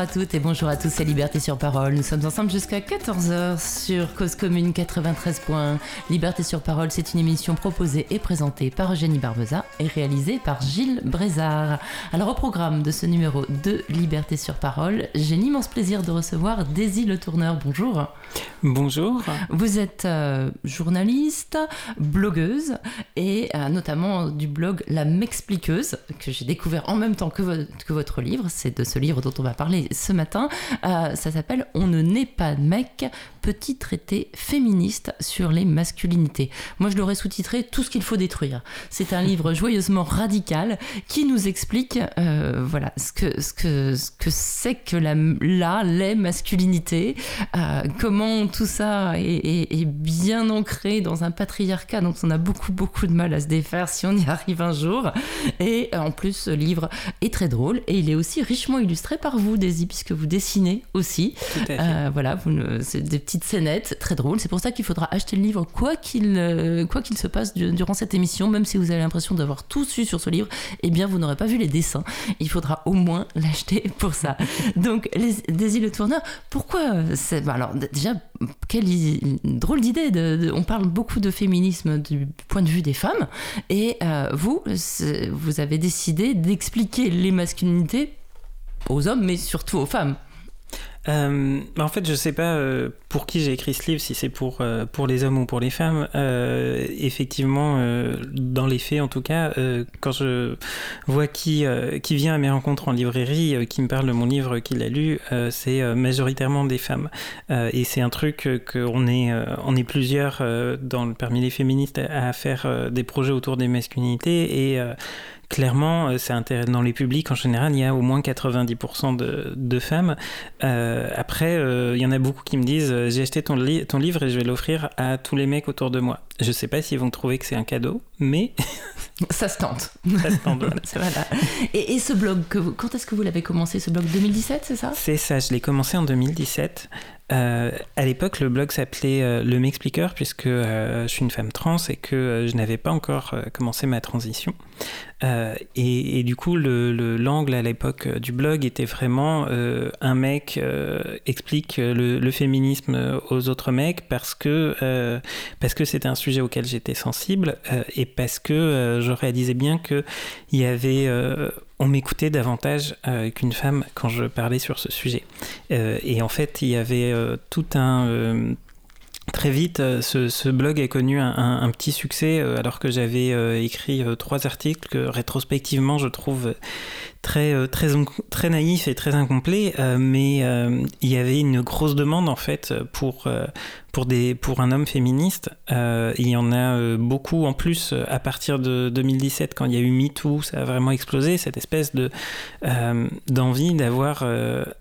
Bonjour à toutes et bonjour à tous, c'est Liberté sur Parole. Nous sommes ensemble jusqu'à 14h sur Cause Commune 93. Liberté sur Parole, c'est une émission proposée et présentée par Eugénie Barbeza et réalisée par Gilles Brézard. Alors au programme de ce numéro de Liberté sur Parole, j'ai l'immense plaisir de recevoir Daisy Le Tourneur. Bonjour. Bonjour. Vous êtes euh, journaliste, blogueuse et euh, notamment du blog La M'expliqueuse que j'ai découvert en même temps que, votre livre. C'est de ce livre dont on va parler ce matin. Euh, ça s'appelle On ne naît pas mec, petit traité féministe sur les masculinités. Moi, je l'aurais sous-titré Tout ce qu'il faut détruire. C'est un livre joyeusement radical qui nous explique euh, voilà, ce que ce que ce que c'est que la, la les masculinités, euh, comment tout ça est, est, bien ancré dans un patriarcat dont on a beaucoup beaucoup de mal à se défaire si on y arrive un jour. Et en plus, ce livre est très drôle et il est aussi richement illustré par vous, Daisy, puisque vous dessinez aussi. Euh, voilà, c'est des petites scénettes très drôles. C'est pour ça qu'il faudra acheter le livre quoi qu'il euh, quoi qu'il se passe durant cette émission, même si vous avez l'impression d'avoir tout su sur ce livre, eh bien vous n'aurez pas vu les dessins. Il faudra au moins l'acheter pour ça. Donc les, Daisy le tourneur, pourquoi c'est bah, alors déjà quelle drôle d'idée. De, on parle beaucoup de féminisme du point de vue des femmes, et euh, vous, vous avez décidé d'expliquer les masculinités aux hommes, mais surtout aux femmes. Euh, bah, en fait, je sais pas euh, pour qui j'ai écrit ce livre, si c'est pour, euh, pour les hommes ou pour les femmes. Effectivement, dans les faits, en tout cas, quand je vois qui, qui vient à mes rencontres en librairie, qui me parle de mon livre qu'il a lu, c'est majoritairement des femmes. et c'est un truc qu'on est, on est plusieurs dans, parmi les féministes à faire des projets autour des masculinités et clairement, euh, c'est dans les publics en général, il y a au moins 90% de, femmes. Euh, après, euh, il y en a beaucoup qui me disent j'ai acheté ton, ton, livre et je vais l'offrir à tous les mecs autour de moi. Je sais pas s'ils vont trouver que c'est un cadeau, mais ça se tente. Ça se tente. voilà. et, et, ce blog, que quand est-ce que vous l'avez commencé Ce blog? 2017, c'est ça? C'est ça. Je l'ai commencé en 2017. Euh, à l'époque, le blog s'appelait euh, Le M'expliqueur, puisque euh, je suis une femme trans et que je n'avais pas encore commencé ma transition. Et, et, du coup, l'angle le, à l'époque du blog était vraiment un mec explique le, le, féminisme aux autres mecs parce que parce que c'était un sujet auquel j'étais sensible et parce que je réalisais bien que y avait on m'écoutait davantage euh, qu'une femme quand je parlais sur ce sujet. Euh, et en fait, il y avait euh, tout un... Très vite, ce, blog a connu un, petit succès alors que j'avais écrit trois articles que rétrospectivement je trouve très, très, très naïfs et très incomplets, mais il y avait une grosse demande en fait pour, pour, des, pour un homme féministe. Euh, il y en a euh, beaucoup en plus euh, à partir de 2017 quand il y a eu MeToo, ça a vraiment explosé, cette espèce de, d'envie d'avoir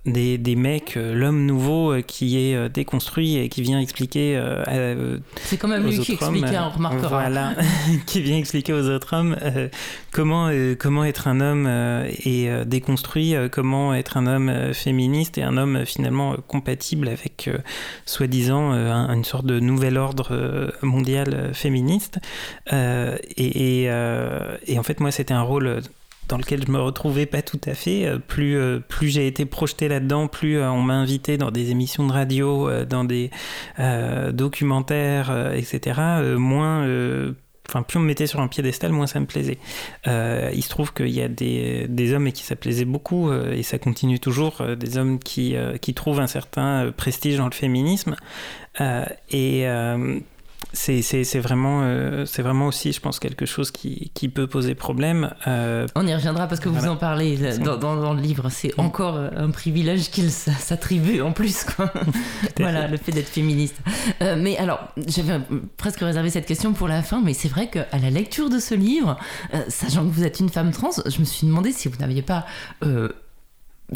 des, des, mecs, l'homme nouveau qui est déconstruit et qui vient expliquer... C'est quand même lui qui expliquait, on remarquera. Voilà, qui vient expliquer aux autres hommes comment, comment être un homme et déconstruit, comment être un homme féministe et un homme finalement compatible avec soi-disant une sorte de nouvel ordre euh, mondial euh, féministe. Euh, et, et, en fait, moi, c'était un rôle dans lequel je me retrouvais pas tout à fait. Plus, plus j'ai été projeté là-dedans, plus on m'a invité dans des émissions de radio, dans des documentaires, etc. moins enfin, plus on me mettait sur un piédestal, moins ça me plaisait. Euh, il se trouve qu'il y a des, des, hommes et qui ça plaisait beaucoup, euh, et ça continue toujours, euh, des hommes qui, qui trouvent un certain prestige dans le féminisme. et c'est vraiment, euh, c'est vraiment aussi, je pense, quelque chose qui, qui peut poser problème. Euh, On y reviendra parce que vous en parlez dans, dans, le livre. C'est encore un privilège qu'il s'attribue en plus. Quoi. voilà, le fait d'être féministe. Euh, mais alors, j'avais presque réservé cette question pour la fin, mais c'est vrai qu'à la lecture de ce livre, sachant que vous êtes une femme trans, je me suis demandé si vous n'aviez pas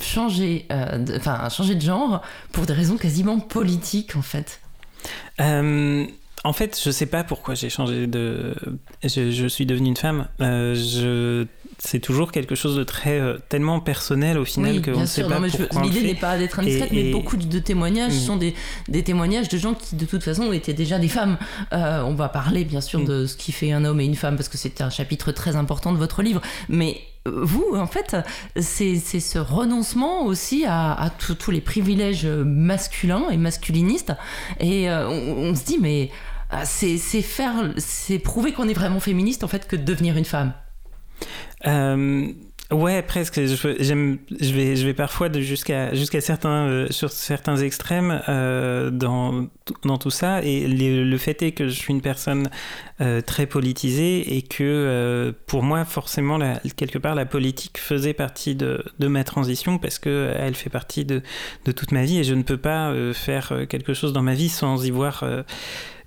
changé, enfin, changé de genre pour des raisons quasiment politiques, en fait. En fait, je sais pas pourquoi j'ai changé de. Je, suis devenue une femme. Euh, je c'est toujours quelque chose de très tellement personnel au final qu'on ne sait pas L'idée n'est pas d'être indiscrète, mais beaucoup de témoignages mm. sont des, des, témoignages de gens qui de toute façon étaient déjà des femmes. on va parler bien sûr mm. de ce qui fait un homme et une femme parce que c'est un chapitre très important de votre livre, mais vous, en fait, c'est ce renoncement aussi à, tous les privilèges masculins et masculinistes. Et euh, on, se dit, mais c'est faire, c'est prouver qu'on est vraiment féministe en fait que de devenir une femme. Euh, Ouais, presque. Je, je, vais, je vais parfois jusqu'à jusqu'à certains, euh, sur certains extrêmes euh, dans, dans tout ça. Et le fait est que je suis une personne euh, très politisée et que pour moi, forcément, quelque part, la politique faisait partie de, de ma transition parce qu'elle fait partie de, de, toute ma vie et je ne peux pas faire quelque chose dans ma vie sans y voir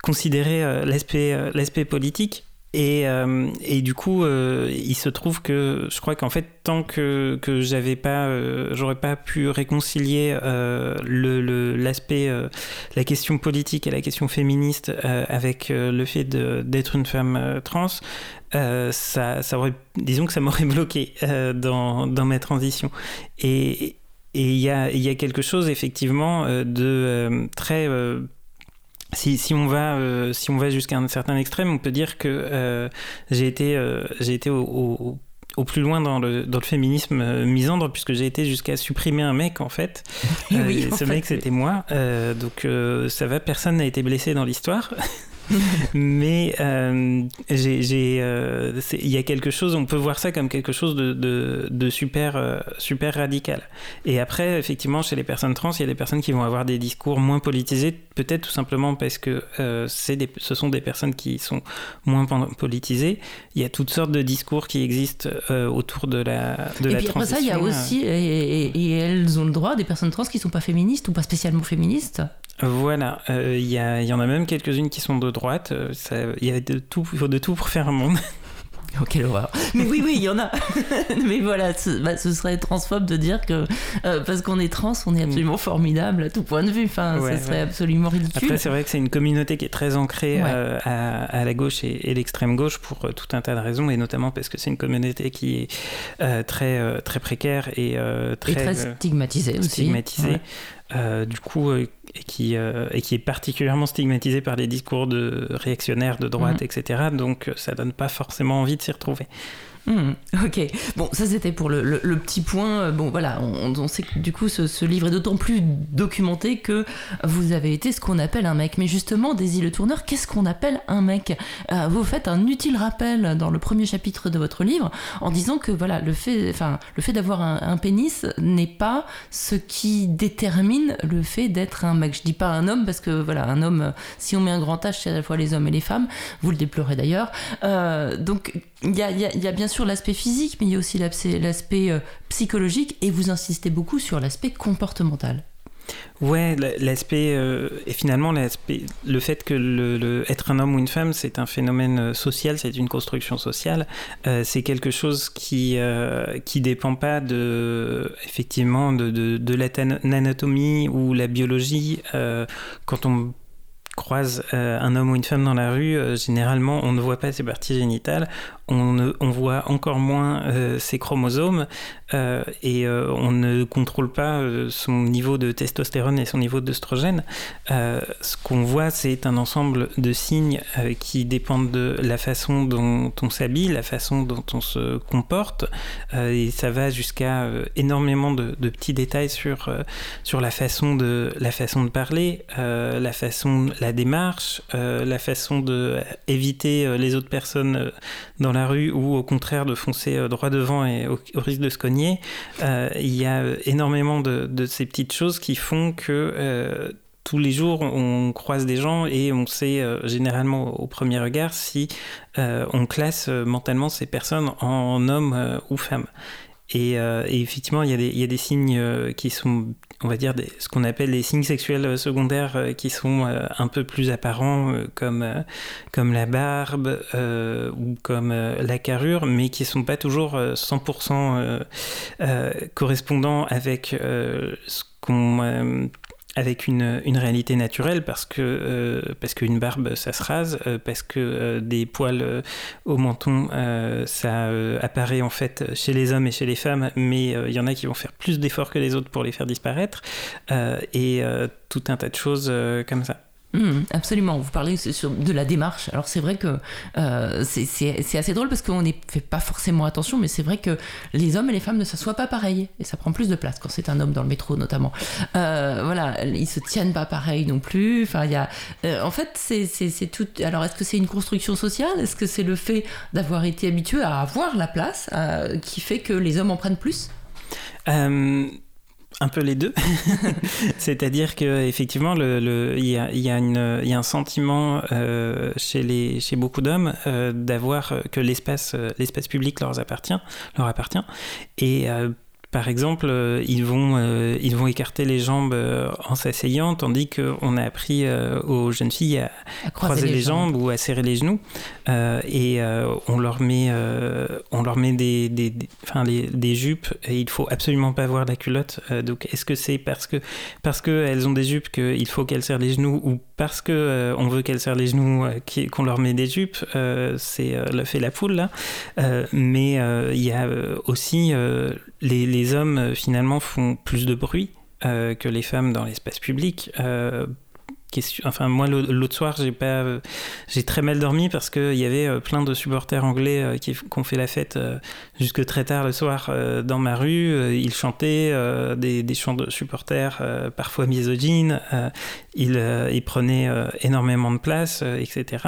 considérer l'aspect politique. Et, euh, et, du coup, euh, il se trouve que je crois qu'en fait, tant que, que j'avais pas, euh, j'aurais pas pu réconcilier l'aspect, le, la question politique et la question féministe avec le fait d'être une femme trans, ça, ça aurait, disons que ça m'aurait bloqué dans, dans ma transition. Et il y a, y a, quelque chose effectivement de très si, si, on va, euh, si on va jusqu'à un certain extrême, on peut dire que euh, j'ai été, euh, j'ai été au, au, plus loin dans le, dans le féminisme misandre, puisque j'ai été jusqu'à supprimer un mec, en fait. oui, ce mec, c'était moi. donc, ça va, personne n'a été blessé dans l'histoire. mais euh, euh, il y a quelque chose, on peut voir ça comme quelque chose de, de, super, euh, super radical. Et après, effectivement, chez les personnes trans, il y a des personnes qui vont avoir des discours moins politisés, peut-être tout simplement parce que c'est des, ce sont des personnes qui sont moins politisées. Il y a toutes sortes de discours qui existent autour de la, de et puis Après ça, il y a aussi, et, et, elles ont le droit, des personnes trans qui ne sont pas féministes ou pas spécialement féministes. Voilà, il y, y, en a même quelques-unes qui sont de droite. Euh, il y a de tout, de tout pour faire un monde. Oh, quelle horreur. Mais oui, oui, il y en a. Mais voilà, ce, bah, ce, serait transphobe de dire que euh, parce qu'on est trans, on est absolument formidable à tout point de vue. Enfin, ce serait absolument ridicule. Après, c'est vrai que c'est une communauté qui est très ancrée euh, à, la gauche et, l'extrême gauche pour tout un tas de raisons, et notamment parce que c'est une communauté qui est très, très précaire et très, et très stigmatisée aussi. Stigmatisée. du coup, et qui, euh, et qui est particulièrement stigmatisé par les discours de réactionnaires de droite, mhm. etc. Donc ça donne pas forcément envie de s'y retrouver. Hmm, ok, bon, ça c'était pour le, le, petit point. Euh, bon, voilà, on, on, sait que du coup ce, ce livre est d'autant plus documenté que vous avez été ce qu'on appelle un mec. Mais justement, Daisy Le Tourneur, qu'est-ce qu'on appelle un mec? Euh, Vous faites un utile rappel dans le premier chapitre de votre livre en disant que voilà, le fait, enfin, le fait d'avoir un, un, pénis n'est pas ce qui détermine le fait d'être un mec. Je dis pas un homme parce que voilà, un homme, si on met un grand H, c'est à la fois les hommes et les femmes. Vous le déplorez d'ailleurs. Euh, donc il y a, bien sûr l'aspect physique, mais il y a aussi l'aspect euh, psychologique, et vous insistez beaucoup sur l'aspect comportemental. Ouais, l'aspect euh, et finalement l'aspect, le fait que le, être un homme ou une femme, c'est un phénomène euh, social, c'est une construction sociale. c'est quelque chose qui qui dépend pas de effectivement de, de, de l'anatomie ou la biologie. quand on croise un homme ou une femme dans la rue, généralement, on ne voit pas ses parties génitales, on, on voit encore moins euh, ses chromosomes euh, et euh, on ne contrôle pas son niveau de testostérone et son niveau d'œstrogène. ce qu'on voit, c'est un ensemble de signes qui dépendent de la façon dont on s'habille, la façon dont on se comporte, et ça va jusqu'à énormément de, petits détails sur, sur la, façon de, la façon de parler, la façon, la démarche, la façon de éviter les autres personnes dans la rue ou au contraire de foncer euh, droit devant et au, risque de se cogner, euh, il y a énormément de, ces petites choses qui font que euh, tous les jours, on croise des gens et on sait généralement au premier regard si on classe mentalement ces personnes en hommes ou femmes. Et, effectivement, il y, a des, signes qui sont on va dire, ce qu'on appelle les signes sexuels euh, secondaires euh, qui sont euh, un peu plus apparents, comme, comme la barbe ou comme la carrure, mais qui ne sont pas toujours 100% correspondants avec ce qu'on avec une, une, réalité naturelle parce que euh, parce qu'une barbe ça se rase euh, parce que euh, des poils au menton ça apparaît en fait chez les hommes et chez les femmes mais il y en a qui vont faire plus d'efforts que les autres pour les faire disparaître et tout un tas de choses comme ça. Mmh, absolument, vous parlez de la démarche. Alors c'est vrai que euh, c'est assez drôle parce qu'on ne fait pas forcément attention, mais c'est vrai que les hommes et les femmes ne s'assoient pas pareil et ça prend plus de place quand c'est un homme dans le métro notamment. Euh, voilà, ils se tiennent pas pareil non plus. Euh, en fait, c'est tout. Alors est-ce que c'est une construction sociale? Est-ce que c'est le fait d'avoir été habitué à avoir la place qui fait que les hommes en prennent plus? Un peu les deux. C'est-à-dire qu'effectivement, il le, y, y, a y, a un sentiment euh, chez, les, chez beaucoup d'hommes euh, d'avoir que l'espace, euh, l'espace public leur appartient, leur appartient. Et par exemple, euh, ils, vont, euh, ils vont écarter les jambes euh, en s'asseyant, tandis qu'on a appris aux jeunes filles à, croiser, les, jambes. ou à serrer les genoux. et on leur met, on leur met des, des, enfin, des jupes et il faut absolument pas voir la culotte. donc, est-ce que c'est parce que parce qu'elles ont des jupes qu'il faut qu'elles serrent les genoux ou parce qu'on on veut qu'elles serrent les genoux qu'on leur met des jupes C'est le fait la poule là. mais il y a aussi les, les hommes euh, finalement font plus de bruit euh, que les femmes dans l'espace public. Euh, enfin, moi, l'autre soir, j'ai pas, j'ai très mal dormi parce qu'il y avait plein de supporters anglais qui, ont fait la fête jusque très tard le soir dans ma rue. Ils chantaient des, chants de supporters, parfois misogynes. Ils, prenaient énormément de place, etc.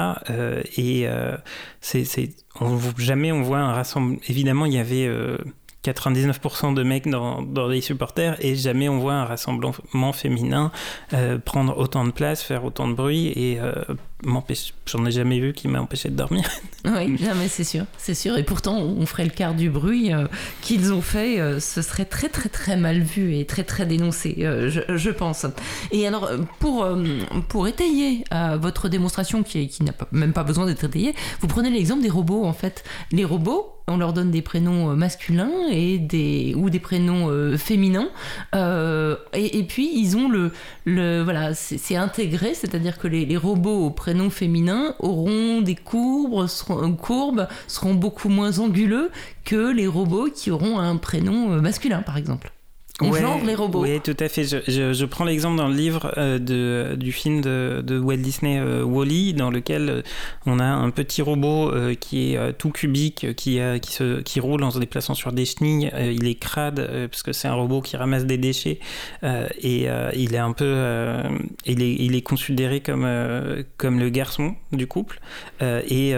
et c'est, jamais on voit un rassemblement. Évidemment, il y avait 99% de mecs dans, dans, les supporters et jamais on voit un rassemblement féminin euh, prendre autant de place, faire autant de bruit et euh, j'en ai jamais vu qui m'a empêché de dormir. Oui, jamais c'est sûr, c'est sûr. Et pourtant, on ferait le quart du bruit euh, qu'ils ont fait, ce serait très très très mal vu et très très dénoncé, je, je, pense. Et alors, pour, pour étayer votre démonstration qui, qui n'a même pas besoin d'être étayée, vous prenez l'exemple des robots en fait. Les robots, on leur donne des prénoms euh, masculins et des, ou des prénoms euh, féminins. Euh, et, puis, ils ont le. le voilà, c'est intégré, c'est-à-dire que les, robots aux prénoms féminins auront des courbes seront, courbes, seront beaucoup moins anguleux que les robots qui auront un prénom masculin, par exemple. On genre les robots. Oui, tout à fait. Je, je, prends l'exemple dans le livre euh, de, du film de, de Walt Disney euh, Wally, dans lequel euh, on a un petit robot qui est tout cubique, qui, qui, se, qui roule en se déplaçant sur des chenilles. il est crade parce que c'est un robot qui ramasse des déchets et il est un peu, il est, il est considéré comme comme le garçon du couple et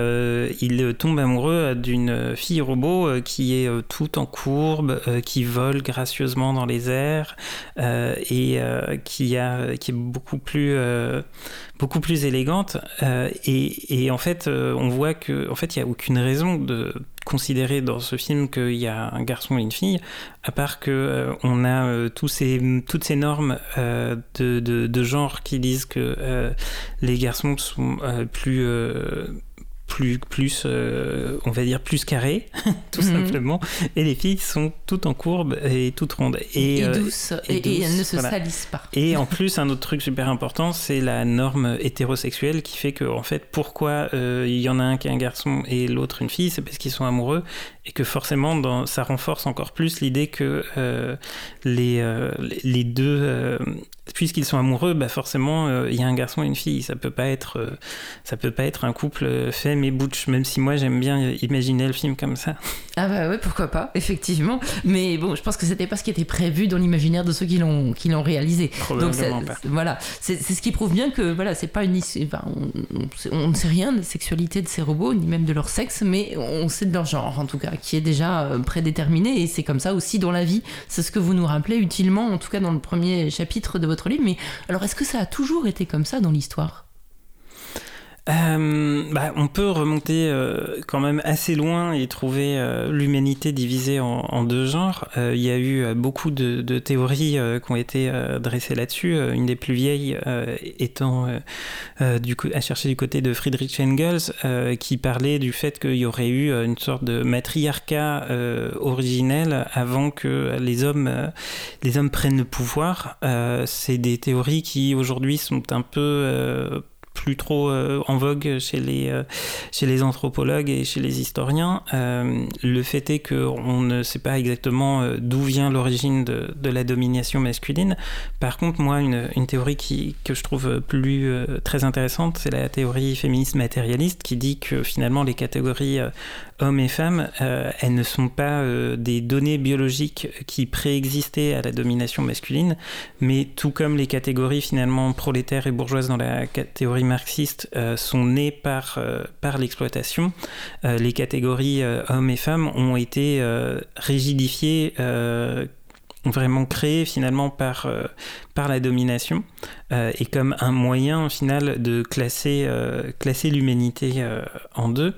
il tombe amoureux d'une fille robot qui est tout en courbe, qui vole gracieusement dans les airs euh, et euh, qui, est beaucoup plus, euh, beaucoup plus élégante. Et, en fait, on voit que en fait, il n'y a aucune raison de considérer dans ce film qu'il y a un garçon et une fille, à part que on a tous ces, toutes ces normes de, genre qui disent que les garçons sont plus plus, plus euh, on va dire, plus carré, tout mhm. simplement. Et les filles sont toutes en courbe et toutes rondes. Et, euh, douces. Et, elles ne se salissent pas. Et en plus, un autre truc super important, c'est la norme hétérosexuelle qui fait que, en fait, pourquoi euh, il y en a un qui est un garçon et l'autre une fille, c'est parce qu'ils sont amoureux et que forcément, dans, ça renforce encore plus l'idée que les, les deux puisqu'ils sont amoureux, bah forcément, euh, il y a un garçon et une fille. Ça peut pas être, euh, ça peut pas être un couple euh, femme et butch, même si moi j'aime bien imaginer le film comme ça. Ah bah ouais, pourquoi pas, effectivement. Mais bon, je pense que c'était pas ce qui était prévu dans l'imaginaire de ceux qui l'ont qui l'ont réalisé. Probablement Donc, pas. Voilà, c'est ce qui prouve bien que voilà, c'est pas une, enfin, on, ne sait rien de la sexualité de ces robots ni même de leur sexe, mais on sait de leur genre en tout cas, qui est déjà prédéterminé et c'est comme ça aussi dans la vie. C'est ce que vous nous rappelez utilement, en tout cas dans le premier chapitre de votre livre. Mais alors, est-ce que ça a toujours été comme ça dans l'histoire? Euh, bah, On peut remonter euh, quand même assez loin et trouver euh, l'humanité divisée en, deux genres. Il y a eu beaucoup de, théories qui ont été dressées là-dessus. Une des plus vieilles étant à chercher du côté de Friedrich Engels, qui parlait du fait qu'il y aurait eu une sorte de matriarcat originel avant que les hommes prennent le pouvoir. C'est des théories qui aujourd'hui sont un peu plus trop euh, en vogue chez les, euh, chez les anthropologues et chez les historiens. Euh, le fait est qu'on ne sait pas exactement d'où vient l'origine de, de, la domination masculine. Par contre, moi, une, une théorie qui, que je trouve plus très intéressante, c'est la théorie féministe matérialiste qui dit que finalement les catégories hommes et femmes, elles ne sont pas des données biologiques qui préexistaient à la domination masculine, mais tout comme les catégories finalement prolétaires et bourgeoises dans la théorie marxistes euh, sont nés par, euh, par l'exploitation, euh, les catégories hommes et femmes ont été rigidifiées vraiment créées finalement par, par la domination et comme un moyen final de classer, classer l'humanité en deux.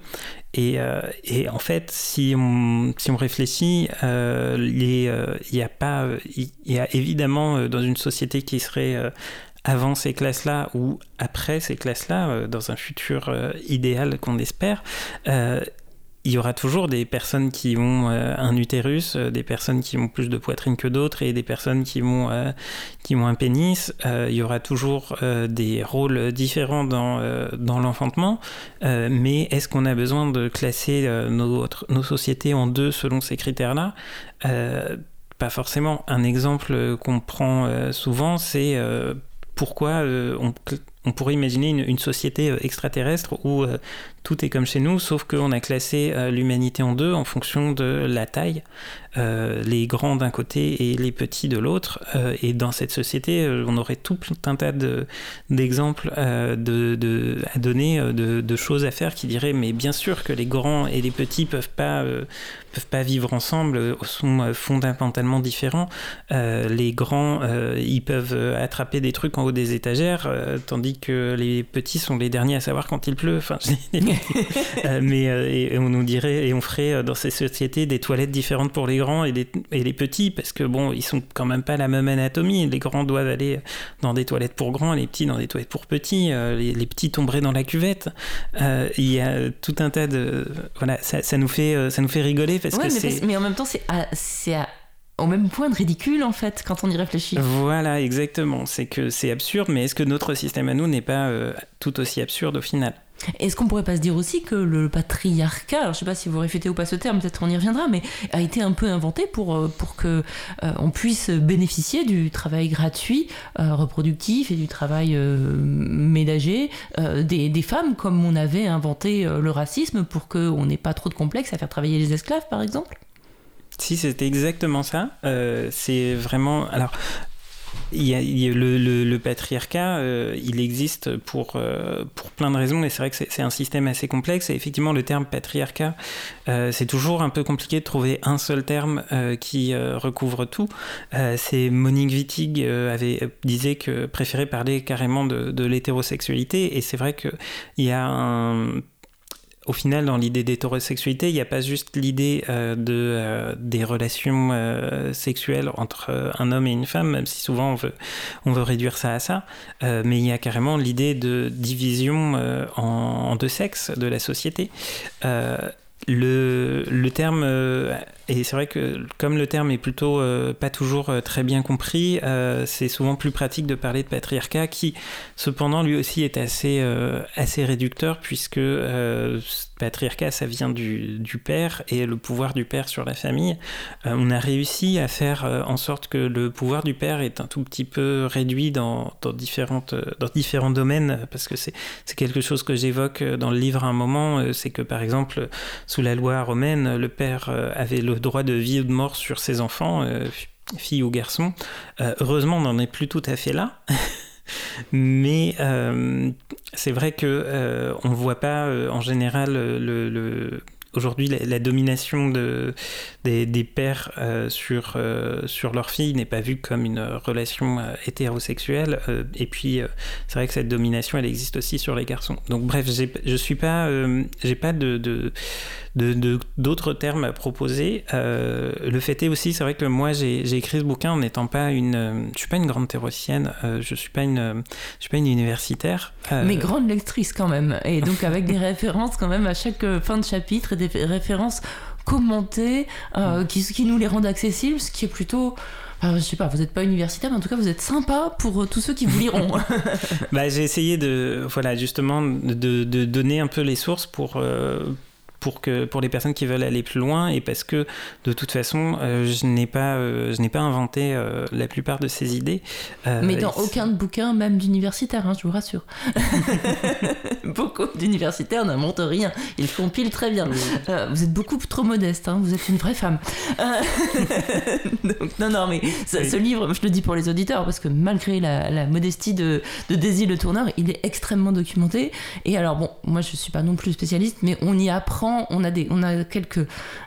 Et, et, en fait, si on, si on réfléchit, il y, a pas, il y a évidemment dans une société qui serait avant ces classes-là ou après ces classes-là, euh, dans un futur euh, idéal qu'on espère, euh, il y aura toujours des personnes qui ont un utérus, des personnes qui ont plus de poitrine que d'autres et des personnes qui ont, qui ont un pénis. il y aura toujours des rôles différents dans, dans l'enfantement. mais est-ce qu'on a besoin de classer nos, sociétés en deux selon ces critères-là? Pas forcément. Un exemple qu'on prend souvent, c'est pourquoi euh, on, on, pourrait imaginer une, société euh, extraterrestre où euh, tout est comme chez nous, sauf qu'on a classé l'humanité en deux en fonction de la taille, les grands d'un côté et les petits de l'autre. et dans cette société, on aurait tout un tas d'exemples de, à donner, de, choses à faire qui diraient, mais bien sûr que les grands et les petits peuvent pas peuvent pas vivre ensemble, euh, sont euh, fondamentalement différents. Euh, les grands, ils peuvent attraper des trucs en haut des étagères, tandis que les petits sont les derniers à savoir quand il pleut. mais et, on nous dirait et on ferait dans ces sociétés des toilettes différentes pour les grands et, et les petits, parce que bon, ils sont quand même pas la même anatomie. Les grands doivent aller dans des toilettes pour grands, les petits dans des toilettes pour petits. Les, les, petits tomberaient dans la cuvette. Il y a tout un tas de voilà, ça, ça nous fait ça nous fait rigoler mais, en même temps, c'est au même point de ridicule en fait quand on y réfléchit. Voilà, exactement. C'est que c'est absurde, mais est-ce que notre système à nous n'est pas euh, tout aussi absurde au final? Est-ce qu'on pourrait pas se dire aussi que le patriarcat, alors je sais pas si vous réfutez ou pas ce terme, peut-être on y reviendra, mais a été un peu inventé pour, euh, pour que euh, on puisse bénéficier du travail gratuit, reproductif et du travail ménager des, des, femmes, comme on avait inventé le racisme pour qu'on n'ait pas trop de complexe à faire travailler les esclaves, par exemple? Si, c'était exactement ça. Euh, c'est vraiment. Alors, il y a, le, patriarcat, euh, il existe pour, euh, pour plein de raisons, et c'est vrai que c'est un système assez complexe. Et effectivement, le terme patriarcat, c'est toujours un peu compliqué de trouver un seul terme qui recouvre tout. c'est Monique Wittig avait disait que préférait parler carrément de, de l'hétérosexualité, et c'est vrai qu'il y a un au final, dans l'idée d'hétérosexualité, il n'y a pas juste l'idée euh, de, euh, des relations euh, sexuelles entre un homme et une femme, même si souvent on veut, on veut réduire ça à ça, mais il y a carrément l'idée de division en, en, deux sexes de la société. Le, le, terme, et c'est vrai que comme le terme est plutôt pas toujours très bien compris, c'est souvent plus pratique de parler de patriarcat qui cependant lui aussi est assez, assez réducteur puisque patriarcat, ça vient du, père et le pouvoir du père sur la famille. Euh, on a réussi à faire euh, en sorte que le pouvoir du père est un tout petit peu réduit dans différentes, euh, dans différents domaines, parce que c'est quelque chose que j'évoque dans le livre à un moment, c'est que par exemple, sous la loi romaine, le père avait le droit de vie ou de mort sur ses enfants, filles ou garçons. heureusement, on n'en est plus tout à fait là. Mais euh, c'est vrai que euh, on voit pas euh, en général le, aujourd'hui la, domination de, des, pères sur, sur leur fille n'est pas vue comme une relation hétérosexuelle. et puis, c'est vrai que cette domination, elle existe aussi sur les garçons. Donc, bref, je suis pas, j'ai pas de d'autres termes à proposer. le fait est aussi, c'est vrai que moi, j'ai écrit ce bouquin en n'étant pas une, je suis pas une grande théoricienne, je suis pas une, je suis pas une universitaire. Mais grande lectrice quand même, et donc avec des références quand même à chaque fin de chapitre et des références commentées euh, qui, qui nous les rendent accessibles, ce qui est plutôt je sais pas, vous n'êtes pas universitaire, mais en tout cas, vous êtes sympa pour euh, tous ceux qui vous liront. bah, j'ai essayé de, voilà, justement, de, de, donner un peu les sources pour, euh, pour, que, pour les personnes qui veulent aller plus loin et parce que de toute façon, euh, je n'ai pas, euh, je n'ai pas inventé euh, la plupart de ces idées. Mais dans aucun bouquin, même d'universitaire, hein, je vous rassure. beaucoup d'universitaires n'inventent rien. Ils compilent très bien. vous êtes beaucoup trop modeste, hein, vous êtes une vraie femme. Donc, non, non, mais ce livre, je le dis pour les auditeurs, parce que malgré la, modestie de, de Daisy le tourneur, il est extrêmement documenté. Et alors, bon, moi je suis pas non plus spécialiste, mais on y apprend on a des, on a quelques,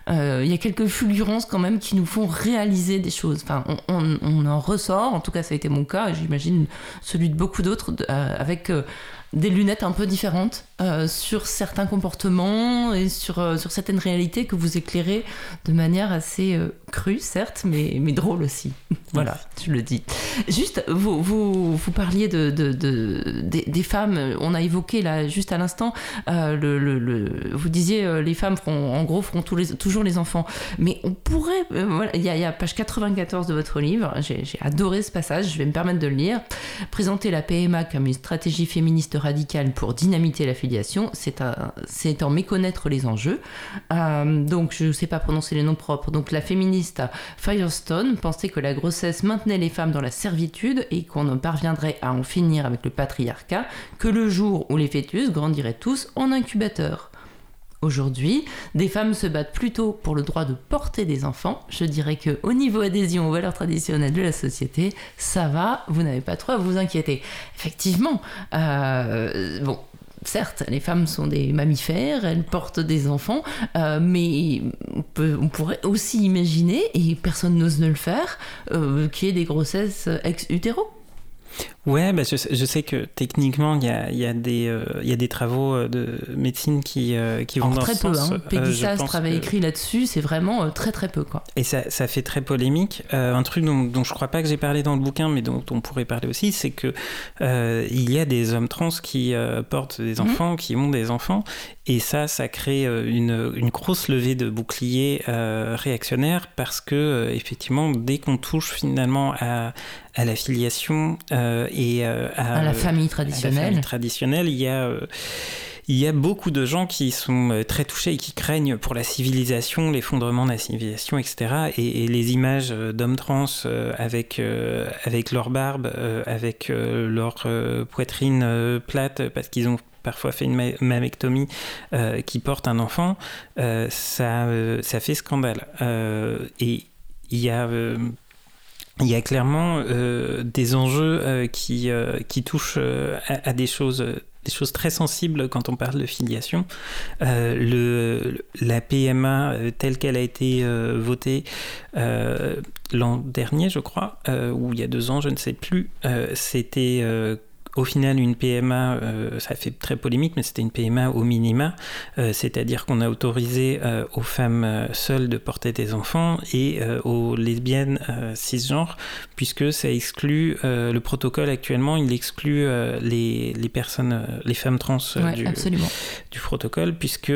euh, il y a quelques fulgurances quand même qui nous font réaliser des choses. Enfin, on, en ressort. En tout cas, ça a été mon cas. J'imagine celui de beaucoup d'autres euh, avec euh, des lunettes un peu différentes sur certains comportements et sur, certaines réalités que vous éclairez de manière assez crue, certes, mais, mais drôle aussi. voilà, tu le dis. Juste, vous, vous, vous parliez de, de, de des, femmes, on a évoqué là juste à l'instant, le, le, vous disiez les femmes feront, en gros feront tous les, toujours les enfants. Mais on pourrait, voilà, il y, a, y a page 94 de votre livre, j'ai adoré ce passage, je vais me permettre de le lire. Présenter la PMA comme une stratégie féministe radicale pour dynamiter la filiation, c'est en méconnaître les enjeux. Euh, donc, je ne sais pas prononcer les noms propres. Donc, la féministe Firestone pensait que la grossesse maintenait les femmes dans la servitude et qu'on ne parviendrait à en finir avec le patriarcat que le jour où les fœtus grandiraient tous en incubateur. Aujourd'hui, des femmes se battent plutôt pour le droit de porter des enfants. Je dirais que au niveau adhésion aux valeurs traditionnelles de la société, ça va, vous n'avez pas trop à vous inquiéter. Effectivement, euh, bon, certes, les femmes sont des mammifères, elles portent des enfants, euh, mais on, pourrait aussi imaginer, et personne n'ose ne le faire, euh, qu'il y ait des grossesses ex-utéro. Ouais, bah je, je, sais que techniquement, il y a, y, a des, euh, y a des travaux euh, de médecine qui, euh, qui vont dans très ce peu, sens. Hein. Peggy travaille écrit là-dessus, c'est vraiment très très peu. Quoi. Et ça, ça fait très polémique. un truc dont, dont je crois pas que j'ai parlé dans le bouquin, mais dont, on pourrait parler aussi, c'est que il y a des hommes trans qui portent des mhm. enfants, qui ont des enfants, et ça, ça crée une, une grosse levée de boucliers réactionnaires parce que, effectivement, dès qu'on touche finalement à, à la filiation et euh, à, la famille traditionnelle. traditionnelle, il y a euh, il y a beaucoup de gens qui sont euh, très touchés et qui craignent pour la civilisation, l'effondrement de la civilisation, etc. Et, les images d'hommes trans avec, avec leur barbe, avec leur poitrine plate, parce qu'ils ont parfois fait une mammectomie, qui portent un enfant, ça, ça fait scandale. et il y a il y a clairement euh, des enjeux euh, qui, euh, qui touchent à, des choses des choses très sensibles quand on parle de filiation. le, la PMA telle qu'elle a été votée l'an dernier, je crois, ou il y a deux ans, je ne sais plus, c'était au final, une PMA, euh, ça fait très polémique, mais c'était une PMA au minima, euh, c'est-à-dire qu'on a autorisé euh, aux femmes seules de porter des enfants et aux lesbiennes cisgenres, puisque ça exclut, le protocole actuellement, il exclut les, les, personnes, les femmes trans du, du, protocole, puisque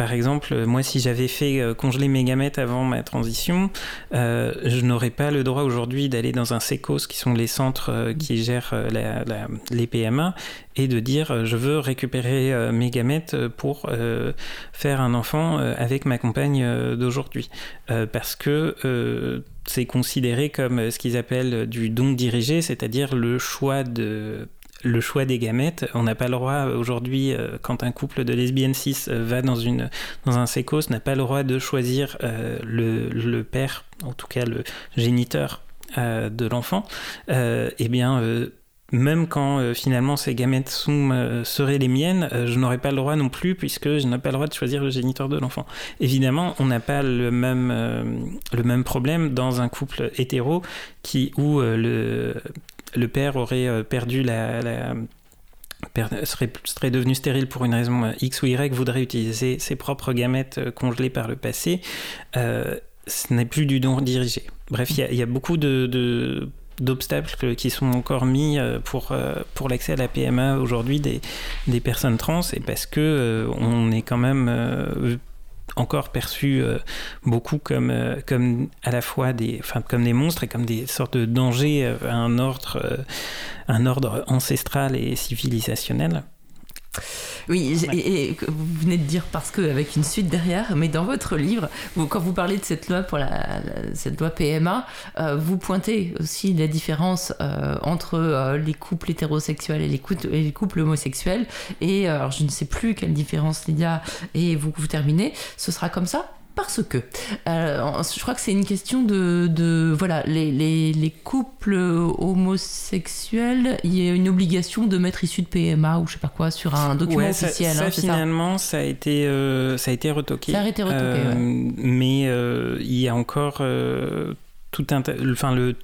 par exemple, moi, si j'avais fait euh, congeler mes gamètes avant ma transition, euh, je n'aurais pas le droit aujourd'hui d'aller dans un SECOS, qui sont les centres euh, qui gèrent les PMA, et de dire je veux récupérer mes gamètes pour faire un enfant avec ma compagne d'aujourd'hui. parce que c'est considéré comme ce qu'ils appellent du don dirigé, c'est-à-dire le choix de le choix des gamètes. On n'a pas le droit aujourd'hui, euh, quand un couple de lesbiennes cis euh, va dans, une, dans un sécos, n'a pas le droit de choisir euh, le, le, père, en tout cas le géniteur de l'enfant. eh bien, même quand finalement ces gamètes sont, seraient les miennes, je n'aurais pas le droit non plus puisque je n'ai pas le droit de choisir le géniteur de l'enfant. Évidemment, on n'a pas le même, le même problème dans un couple hétéro qui, où le, le père aurait perdu la, serait, serait, devenu stérile pour une raison euh, X ou Y, voudrait utiliser ses propres gamètes euh, congelées par le passé, euh, ce n'est plus du don dirigé. Bref, il y, a beaucoup de, d'obstacles qui sont encore mis pour, l'accès à la PMA aujourd'hui des, des, personnes trans et parce que on est quand même encore perçus euh, beaucoup comme, euh, comme à la fois des, enfin, comme des monstres et comme des sortes de dangers euh, à un ordre, un ordre ancestral et civilisationnel. Oui, et, vous venez de dire parce que avec une suite derrière, mais dans votre livre, quand vous parlez de cette loi pour la, cette loi PMA, euh, vous pointez aussi la différence euh, entre euh, les couples hétérosexuels et les, couples, et les couples homosexuels. Et alors, je ne sais plus quelle différence il y a. Et vous, vous terminez. Ce sera comme ça? Parce que euh, je crois que c'est une question de, voilà les, les, couples homosexuels il y a une obligation de mettre issu de PMA ou je sais pas quoi sur un document officiel ça, hein, finalement ça. a été euh, ça a été retoqué ça a été retoqué euh, mais il y a encore tout un enfin le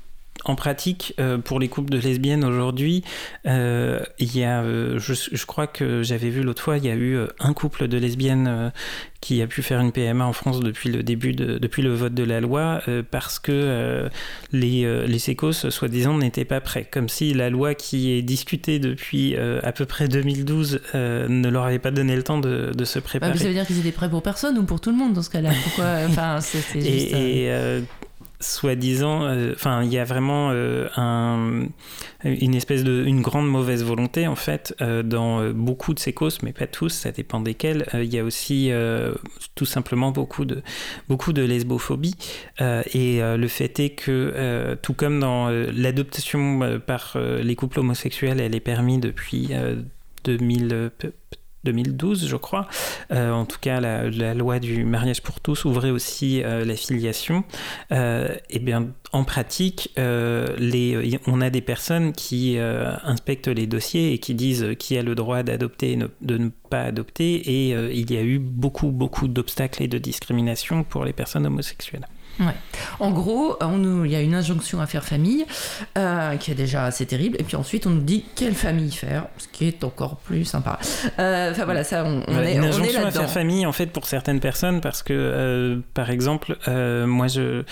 en pratique, euh, pour les couples de lesbiennes aujourd'hui, euh, il y a, euh, je, crois que j'avais vu l'autre fois, il y a eu un couple de lesbiennes qui a pu faire une PMA en France depuis le début, de, depuis le vote de la loi, parce que les, les sécos, soi-disant, n'étaient pas prêts. Comme si la loi qui est discutée depuis à peu près 2012 ne leur avait pas donné le temps de, de se préparer. Bah, ça veut dire qu'ils étaient prêts pour personne ou pour tout le monde dans ce cas-là Pourquoi Enfin, c'est juste. Et, soi-disant, euh, enfin, il y a vraiment euh, un, une espèce de, une grande mauvaise volonté en fait euh, dans beaucoup de ces causes, mais pas tous, ça dépend desquels. Il y a aussi tout simplement beaucoup de, beaucoup de lesbophobie et le fait est que tout comme dans l'adoption par les couples homosexuels, elle est permise depuis 2000 2012, je crois. Euh, en tout cas, la, loi du mariage pour tous ouvrait aussi euh, la filiation. Euh, et bien, en pratique, on a des personnes qui inspectent les dossiers et qui disent qui a le droit d'adopter et de ne pas adopter. Et il y a eu beaucoup, beaucoup d'obstacles et de discrimination pour les personnes homosexuelles. Ouais. En gros, il y a une injonction à faire famille, euh, qui est déjà assez terrible, et puis ensuite on nous dit quelle famille faire, ce qui est encore plus sympa. Euh, enfin voilà, ça, on, est Une injonction à faire famille, en fait, pour certaines personnes, parce que, euh, par exemple, moi, je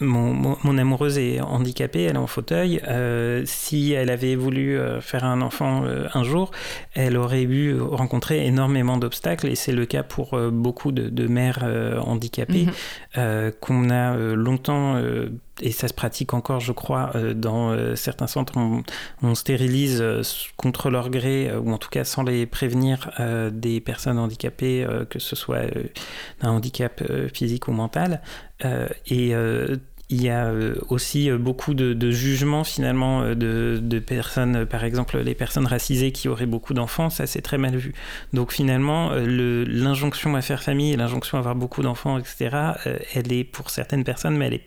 mon, mon, amoureuse est handicapée, elle est en fauteuil. Euh, si elle avait voulu euh, faire un enfant euh, un jour, elle aurait eu rencontré énormément d'obstacles et c'est le cas pour beaucoup de, mères handicapées mhm. qu'on a longtemps et ça se pratique encore, je crois, dans certains centres, on, stérilise contre leur gré, ou en tout cas sans les prévenir, des personnes handicapées, que ce soit d'un handicap physique ou mental. et il y a euh, aussi euh, beaucoup de, jugements finalement euh, de, personnes, par exemple les personnes racisées qui auraient beaucoup d'enfants, ça c'est très mal vu. Donc finalement, l'injonction à faire famille, l'injonction à avoir beaucoup d'enfants, etc., elle est pour certaines personnes, mais elle,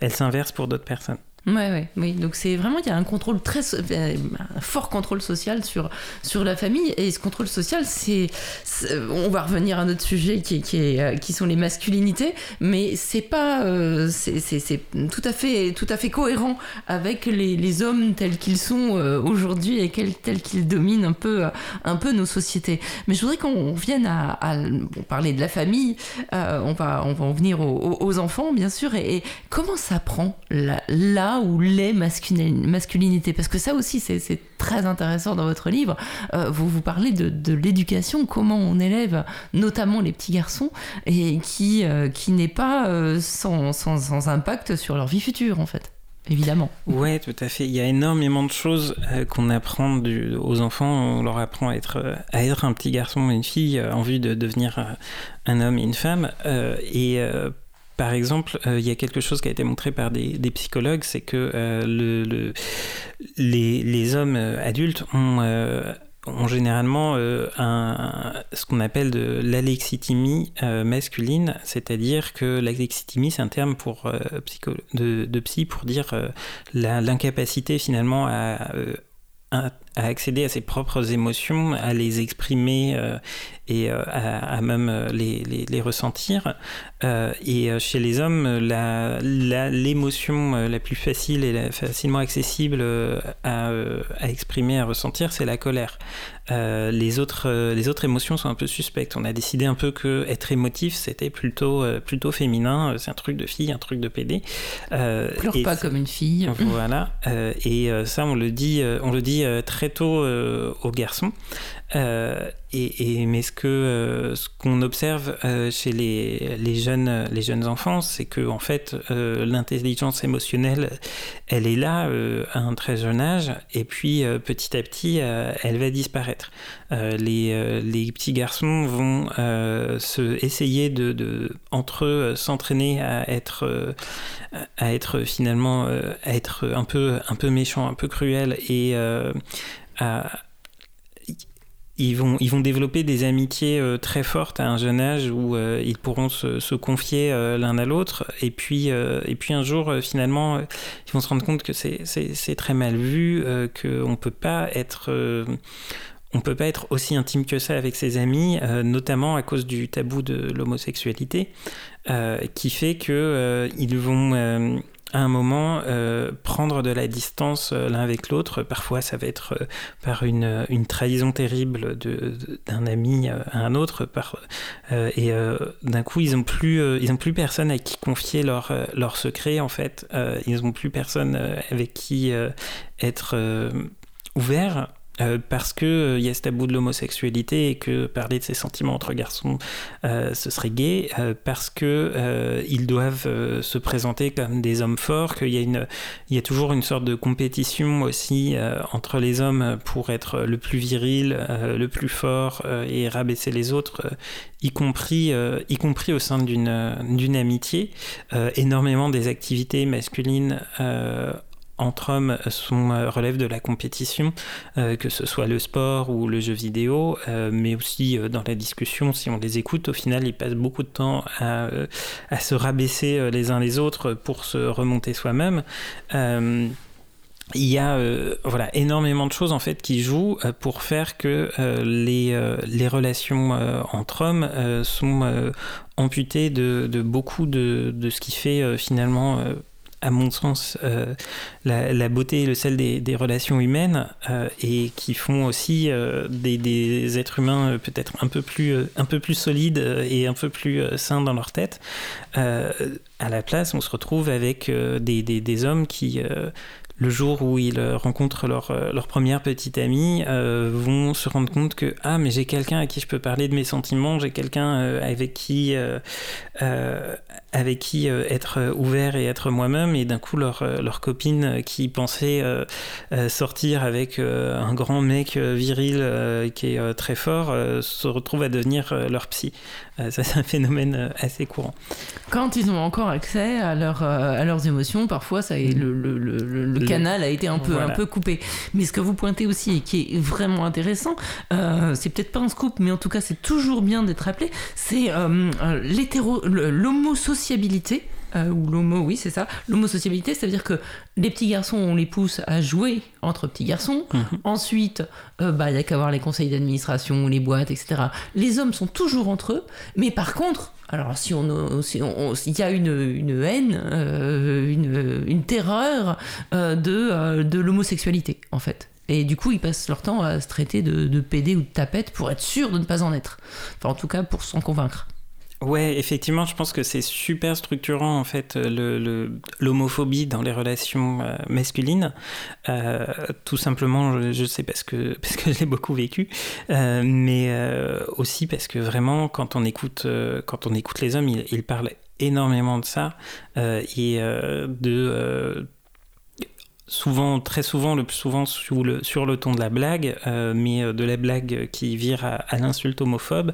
elle s'inverse pour d'autres personnes. Ouais, ouais, oui. Donc c'est vraiment, il y a un contrôle très, euh, un fort contrôle social sur, sur la famille. Et ce contrôle social, c'est, on va revenir à notre sujet qui, est, euh, qui sont les masculinités, mais c'est pas, euh, c'est tout à fait, tout à fait cohérent avec les, hommes tels qu'ils sont aujourd'hui et tels qu'ils dominent un peu, un peu nos sociétés. Mais je voudrais qu'on vienne à, parler de la famille. on va, on va en venir aux, enfants, bien sûr. Et, et comment ça prend là, ou les masculinités Parce que ça aussi, c'est très intéressant dans votre livre. Euh, vous vous parlez de, l'éducation, comment on élève notamment les petits garçons, et qui, euh, qui n'est pas euh, sans, impact sur leur vie future, en fait évidemment. Oui, tout à fait. Il y a énormément de choses qu'on apprend aux enfants. On leur apprend à être, à être un petit garçon ou une fille en vue de devenir un homme et une femme. et par exemple, euh, il y a quelque chose qui a été montré par des, psychologues, c'est que euh, le, les, hommes euh, adultes ont généralement un, ce qu'on appelle de l'alexithymie masculine, c'est-à-dire que l'alexithymie, c'est un terme pour, de, psy pour dire l'incapacité finalement à, accéder à ses propres émotions, à les exprimer euh, et euh, à, même euh, les, les, ressentir. et chez les hommes, l'émotion la, la, plus facile et facilement accessible à, à, exprimer, à ressentir, c'est la colère. les, autres, les autres émotions sont un peu suspectes. On a décidé un peu que être émotif, c'était plutôt, plutôt féminin. C'est un truc de fille, un truc de PD. Pleure pas comme une fille. Voilà. et ça, on le dit, on le dit très tôt euh, aux garçons. Euh, et, mais ce que euh, ce qu'on observe chez les, les, jeunes les jeunes enfants, c'est que en fait l'intelligence émotionnelle, elle est là à un très jeune âge, et puis petit à petit, elle va disparaître. les, les petits garçons vont se essayer de, de entre eux s'entraîner à être à être finalement à être un peu un peu méchant, un peu cruel et ils vont, ils vont développer des amitiés euh, très fortes à un jeune âge où euh, ils pourront se, confier euh, l'un à l'autre. Et puis, et puis un jour, finalement, ils vont se rendre compte que c'est très mal vu, qu'on ne peut pas être on peut pas être aussi intime que ça avec ses amis, notamment à cause du tabou de l'homosexualité, qui fait que ils vont à un moment euh, prendre de la distance euh, l'un avec l'autre. Parfois, ça va être euh, par une, une, trahison terrible d'un ami à un autre. Par, et d'un coup, ils n'ont plus, plus personne à qui confier leur, leur secret, en fait. ils n'ont plus personne avec qui être ouvert euh, parce qu'il il euh, y a ce tabou de l'homosexualité et que parler de ses sentiments entre garçons, euh, ce serait gay, parce que ils doivent se présenter comme des hommes forts, qu'il y, a une, il y a toujours une sorte de compétition aussi entre les hommes pour être le plus viril, le plus fort et rabaisser les autres, y, compris, y compris au sein d'une, d'une amitié. énormément des activités masculines entre hommes sont, euh, relèvent de la compétition, euh, que ce soit le sport ou le jeu vidéo, euh, mais aussi dans la discussion, si on les écoute, au final, ils passent beaucoup de temps à, se rabaisser les uns les autres pour se remonter soi-même. il y a voilà énormément de choses en fait qui jouent pour faire que les, relations entre hommes sont amputées de, beaucoup de, ce qui fait finalement à mon sens, euh, la, beauté et le sel des, relations humaines euh, et qui font aussi euh, des, êtres humains peut-être un, peu plus, un peu plus solides et un peu plus sains dans leur tête. à la place, on se retrouve avec des, hommes qui le jour où ils rencontrent leur, leur première petite amie, vont se rendre compte que ah mais j'ai quelqu'un à qui je peux parler de mes sentiments, j'ai quelqu'un avec qui avec qui être ouvert et être moi-même et d'un coup leur, leur copine qui pensait sortir avec un grand mec viril qui est très fort se retrouve à devenir leur psy. ça c'est un phénomène assez courant. Quand ils ont encore accès à, leur, à leurs émotions, parfois ça est, le, le, le, canal a été un peu, un peu coupé. Mais ce que vous pointez aussi et qui est vraiment intéressant, c'est peut-être pas un scoop, mais en tout cas c'est toujours bien d'être appelé, c'est l'hétéro, l'homosociabilité. Euh, ou l'homo, oui, c'est ça. L'homosociabilité, c'est-à-dire que les petits garçons, on les pousse à jouer entre petits garçons. Mhm. Ensuite, euh, bah, il n'y a qu'à voir les conseils d'administration, les boîtes, etc. Les hommes sont toujours entre eux, mais par contre, alors si on, si y a une, une haine, euh, une, une, terreur de, de l'homosexualité, en fait. Et du coup, ils passent leur temps à se traiter de, de PD ou de tapette pour être sûr de ne pas en être. Enfin, en tout cas, pour s'en convaincre. Ouais, effectivement, je pense que c'est super structurant en fait l'homophobie le, dans les relations euh, masculines. Euh, tout simplement, je, sais parce que parce que je l'ai beaucoup vécu, euh, mais aussi parce que vraiment, quand on écoute quand on écoute les hommes, ils, ils parlent énormément de ça et de souvent, très souvent, le plus souvent sur le, ton de la blague, euh, mais euh, de la blague qui vire à, l'insulte homophobe,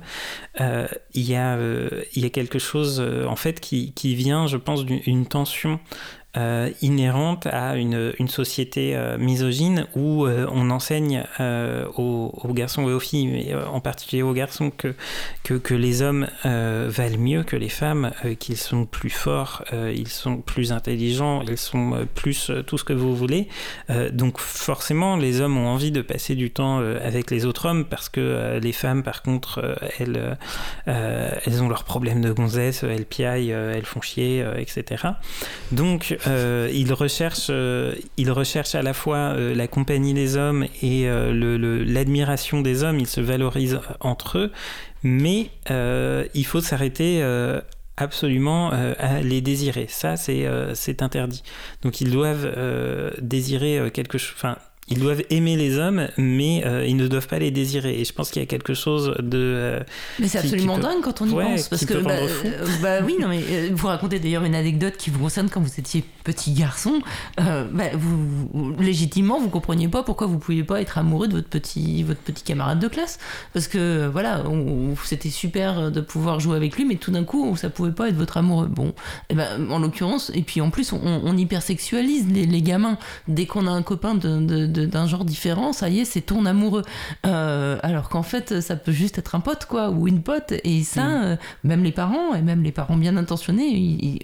euh, il, y a, quelque chose en fait qui vient, je pense, d'une tension inhérente à une, société misogyne où on enseigne aux, garçons et aux filles, mais en particulier aux garçons, que les hommes valent mieux que les femmes, qu'ils sont plus forts, ils sont plus intelligents, ils sont plus tout ce que vous voulez. donc forcément, les hommes ont envie de passer du temps avec les autres hommes parce que les femmes, par contre, elles, elles ont leurs problèmes de gonzesse, elles piaillent, elles font chier, etc. Donc, ils recherchent, ils recherchent à la fois la compagnie des hommes et l'admiration des hommes. Ils se valorisent entre eux, mais il faut s'arrêter absolument à les désirer. Ça, c'est interdit. Donc ils doivent désirer quelque chose. Ils doivent aimer les hommes, mais euh, ils ne doivent pas les désirer. Et je pense qu'il y a quelque chose de. Euh, mais c'est absolument dingue quand on y pense, parce que bah, euh, bah, oui, non mais vous racontez d'ailleurs une anecdote qui vous concerne quand vous étiez petit garçon. Bah, vous, légitimement, vous compreniez pas pourquoi vous pouviez pas être amoureux de votre petit votre petit camarade de classe, parce que voilà, c'était super de pouvoir jouer avec lui, mais tout d'un coup, ça pouvait pas être votre amoureux. Bon, et eh ben en l'occurrence, et puis en plus, on, on hypersexualise les, les, gamins dès qu'on a un copain de d'un genre différent, ça y est, c'est ton amoureux. Euh, alors qu'en fait, ça peut juste être un pote, quoi, ou une pote. Et ça, mm. euh, même les parents, et même les parents bien intentionnés, il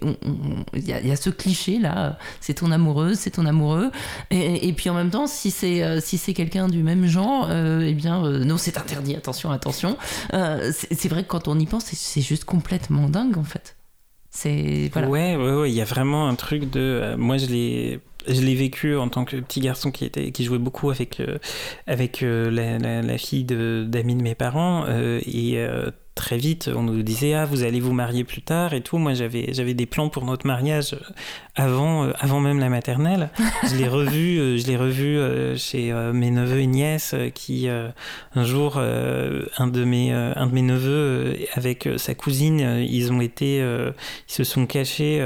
y, a ce cliché-là, c'est ton amoureuse, c'est ton amoureux. Et, puis en même temps, si c'est euh, si c'est quelqu'un du même genre, eh bien, non, c'est interdit, attention, attention. c'est vrai que quand on y pense, c'est juste complètement dingue, en fait. C'est. Ouais, ouais, il y a vraiment un truc de. moi, je l'ai je l'ai vécu en tant que petit garçon qui était qui jouait beaucoup avec euh, avec euh, la, la, fille d'amis de, mes parents euh, et très vite, on nous disait ah vous allez vous marier plus tard et tout. Moi j'avais j'avais des plans pour notre mariage avant euh, avant même la maternelle. je l'ai revu euh, je l'ai revu euh, chez mes neveux et nièces qui un jour un de mes un de mes neveux avec sa cousine ils ont été ils se sont cachés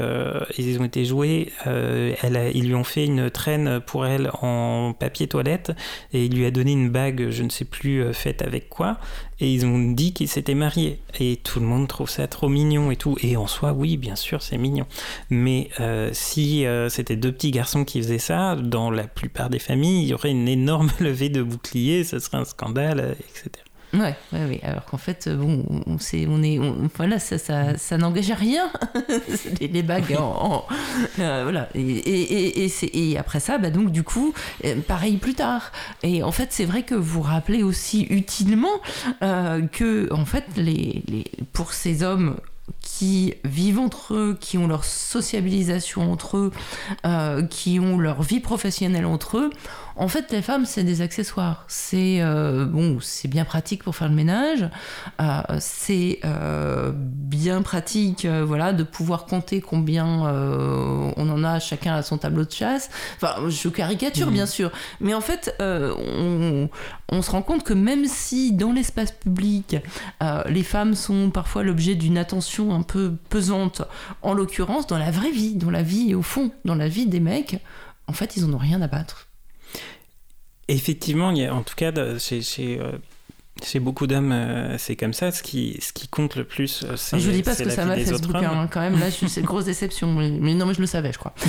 ils ont été joués. elle ils lui ont fait une traîne pour elle en papier toilette et il lui a donné une bague je ne sais plus faite avec quoi et ils ont dit qu'ils s'étaient mariés. Et tout le monde trouve ça trop mignon et tout. Et en soi, oui, bien sûr, c'est mignon. Mais euh, si euh, c'était deux petits garçons qui faisaient ça, dans la plupart des familles, il y aurait une énorme levée de boucliers, ce serait un scandale, etc. Ouais, ouais, ouais. Alors qu'en fait, bon, on, sait, on est, voilà, ça, ça, n'engage à rien. les, bagues, en, euh, voilà. Et, et, et, et, après ça, bah donc du coup, euh, pareil plus tard. Et en fait, c'est vrai que vous rappelez aussi utilement euh, que, en fait, les, les, pour ces hommes qui vivent entre eux, qui ont leur sociabilisation entre eux, euh, qui ont leur vie professionnelle entre eux, en fait, les femmes, c'est des accessoires. C'est euh, bon, c'est bien pratique pour faire le ménage. Euh, c'est euh, bien pratique, voilà, de pouvoir compter combien on en a chacun à son tableau de chasse. Enfin, je caricature, bien sûr, mais en fait, on, on, se rend compte que même si dans l'espace public, les femmes sont parfois l'objet d'une attention un peu pesante, en l'occurrence, dans la vraie vie, dans la vie au fond, dans la vie des mecs, en fait, ils en ont rien à battre. Effectivement, il y a, en tout cas, chez, chez, euh, chez beaucoup d'hommes, euh, c'est comme ça. Ce qui, ce qui compte le plus, euh, c'est. Je vous dis pas ce que ça m'a fait ce bouquin, hein, quand même. Là, c'est une grosse déception. Mais, non, mais je le savais, je crois.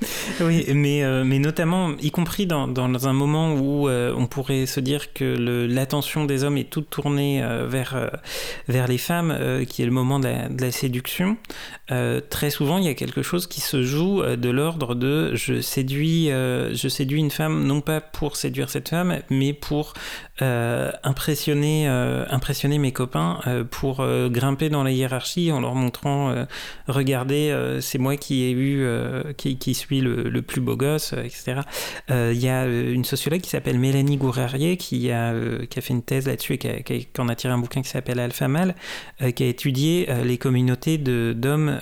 oui, mais, mais notamment, y compris dans, dans un moment où on pourrait se dire que l'attention des hommes est toute tournée vers, vers les femmes, qui est le moment de la, séduction. très souvent, il y a quelque chose qui se joue de l'ordre de je séduis, je séduis une femme non pas pour séduire cette femme, mais pour euh, impressionner, euh, impressionner mes copains euh, pour grimper dans la hiérarchie en leur montrant regardez, c'est moi qui ai eu, qui, qui, suis le, plus beau gosse, etc. Il y a une sociologue qui s'appelle Mélanie Gourarier qui a, a fait une thèse là-dessus et qui, qui, en a tiré un bouquin qui s'appelle Alpha Mal, qui a étudié les communautés d'hommes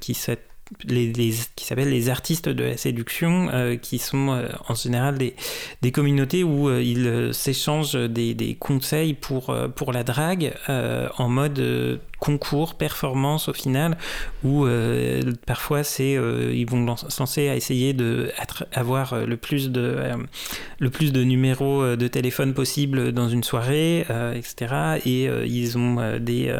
qui s'appellent les artistes de la séduction, euh, qui sont euh, en général des, communautés où euh, ils s'échangent des, conseils pour la drague en mode concours, performance au final, où parfois c'est ils vont se lancer à essayer de avoir le plus de le plus de numéros de téléphone possible dans une soirée, etc. Et ils ont des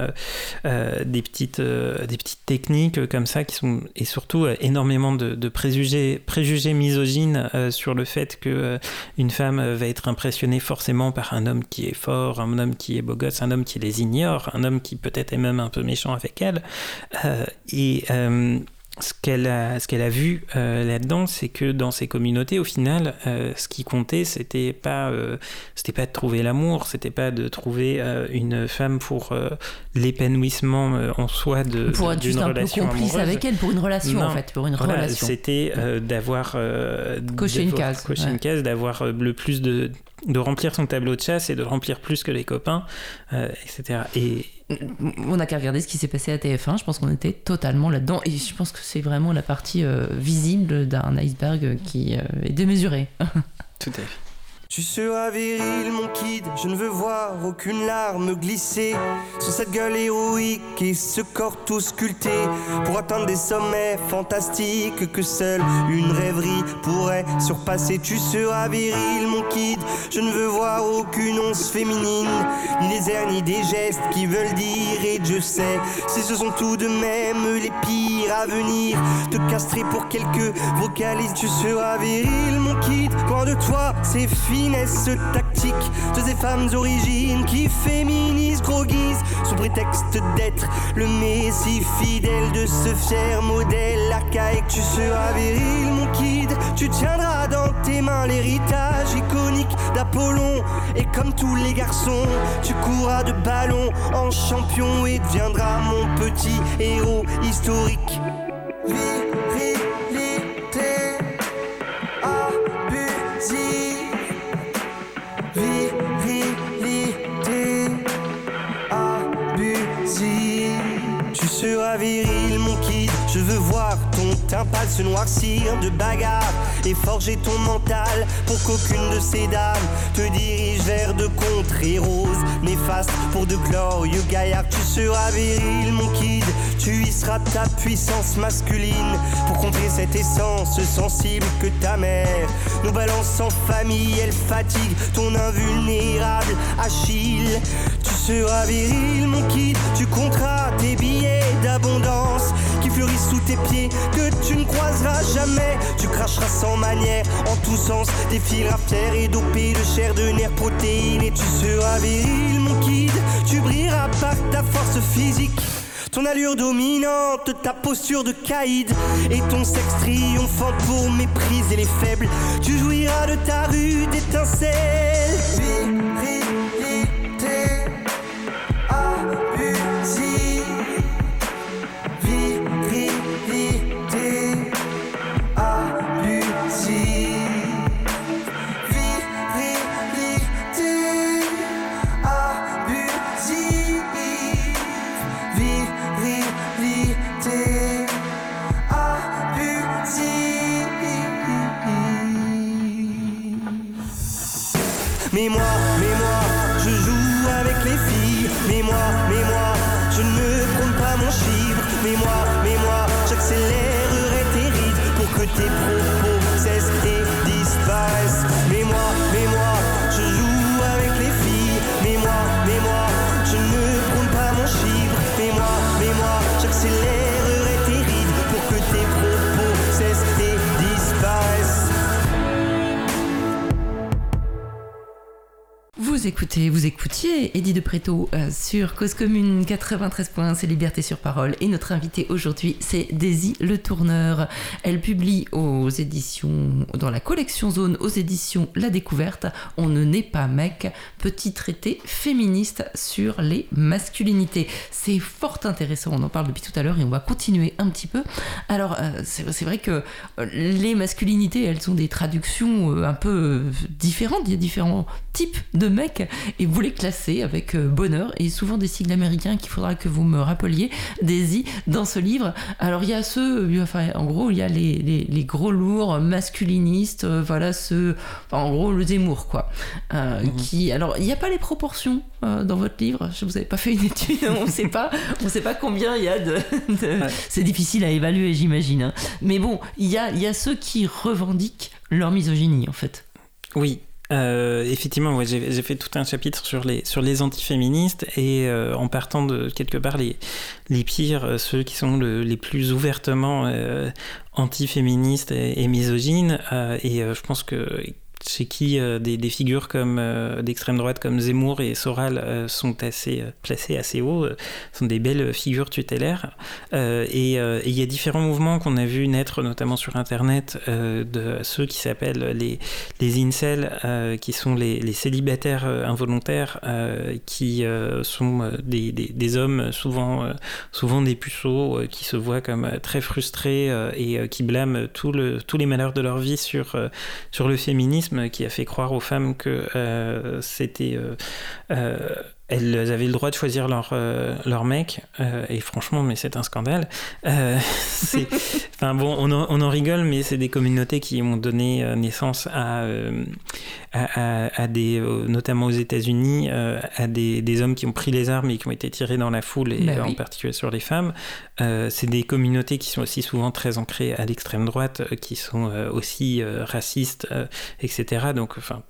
des petites des petites techniques comme ça qui sont et surtout énormément de, préjugés préjugés misogynes sur le fait que une femme va être impressionnée forcément par un homme qui est fort, un homme qui est beau gosse, un homme qui les ignore, un homme qui peut-être est un peu méchant avec elle. Euh, et euh, ce qu'elle a, ce qu'elle a vu euh, là-dedans, c'est que dans ces communautés, au final, euh, ce qui comptait, c'était pas, euh, c'était pas de trouver l'amour, c'était pas de trouver une femme pour l'épanouissement en soi de pour être juste un peu complice avec elle pour une relation en fait, pour une relation. C'était d'avoir coché une case, cocher une case, d'avoir le plus de de remplir son tableau de chasse et de remplir plus que les copains, etc. Et on n'a qu'à regarder ce qui s'est passé à TF1. Je pense qu'on était totalement là-dedans. Et je pense que c'est vraiment la partie euh, visible d'un iceberg qui euh, est démesuré. Tout à fait. Tu seras viril, mon kid, je ne veux voir aucune larme glisser sur cette gueule héroïque et ce corps tout sculpté pour atteindre des sommets fantastiques que seule une rêverie pourrait surpasser. Tu seras viril, mon kid, je ne veux voir aucune once féminine, ni les airs ni des gestes qui veulent dire. Et je sais, si ce sont tout de même les pires à venir, te castrer pour quelques vocalises. Tu seras viril, mon kid, quand de toi c'est fini tactique de ces femmes origines qui féminisent, gros sous prétexte d'être le messie fidèle de ce fier modèle archaïque. Tu seras viril, mon kid, tu tiendras dans tes mains l'héritage iconique d'Apollon. Et comme tous les garçons, tu courras de ballon en champion et deviendras mon petit héros historique. Mon kid. Je veux voir teint pâle se noircir de bagarre et forger ton mental pour qu'aucune de ces dames te dirige vers de contrées roses néfastes pour de glorieux gaillards. Tu seras viril, mon kid. Tu y seras ta puissance masculine pour contrer cette essence sensible que ta mère nous balance en famille. Elle fatigue ton invulnérable Achille. Tu seras viril, mon kid. Tu compteras tes billets d'abondance qui fleurissent sous tes pieds que tu ne croiseras jamais. Tu cracheras sans manière en tous sens des fils et dopés de chair, de nerfs, protéines. Et tu seras viril, mon kid. Tu brilleras par ta force physique. Ton allure dominante, ta posture de caïd et ton sexe triomphant pour mépriser les faibles. Tu jouiras de ta rue d'étincelles. Préto euh, sur Cause Commune 93 c'est Liberté sur Parole. Et notre invité aujourd'hui, c'est Daisy Le Tourneur. Elle publie aux éditions, dans la collection Zone, aux éditions La Découverte, On ne naît pas mec, petit traité féministe sur les masculinités. C'est fort intéressant, on en parle depuis tout à l'heure et on va continuer un petit peu. Alors, euh, c'est vrai que euh, les masculinités, elles ont des traductions un peu différentes, il y a différents types de mecs et vous les classez avec bonheur et souvent des sigles américains qu'il faudra que vous me rappeliez, Daisy, dans ce livre. Alors il y a ceux, enfin en gros il y a les, les, gros lourds masculinistes, voilà ceux, en gros le Zemmour quoi, mhm. qui, alors il n'y a pas les proportions dans votre livre, je vous avais pas fait une étude, on ne sait pas, on sait pas combien il y a de, c'est difficile à évaluer j'imagine, hein. mais bon il y a, y a ceux qui revendiquent leur misogynie en fait. Oui, euh, effectivement, ouais, j'ai fait tout un chapitre sur les, sur les antiféministes et euh, en partant de quelque part les, les pires, euh, ceux qui sont les plus ouvertement antiféministes et, et misogynes. et je pense que chez qui euh, des, figures comme euh, d'extrême droite comme Zemmour et Soral euh, sont assez placées assez haut, sont des belles figures tutélaires. et il y a différents mouvements qu'on a vu naître, notamment sur Internet, de ceux qui s'appellent les, les incels, qui sont les, célibataires involontaires, qui sont des, des, des, hommes souvent, souvent des puceaux, qui se voient comme très frustrés et qui blâment tout le, tous les malheurs de leur vie sur, sur le féminisme qui a fait croire aux femmes que euh, c'était euh, euh, elles avaient le droit de choisir leur, euh, leur mec, euh, et franchement, mais c'est un scandale. Euh, enfin bon, on en, on en, rigole, mais c'est des communautés qui ont donné naissance à, à, à, des, notamment aux États-Unis, à des, des, hommes qui ont pris les armes et qui ont été tirés dans la foule, et bah en particulier sur les femmes. c'est des communautés qui sont aussi souvent très ancrées à l'extrême droite, qui sont aussi racistes, etc. Donc, enfin,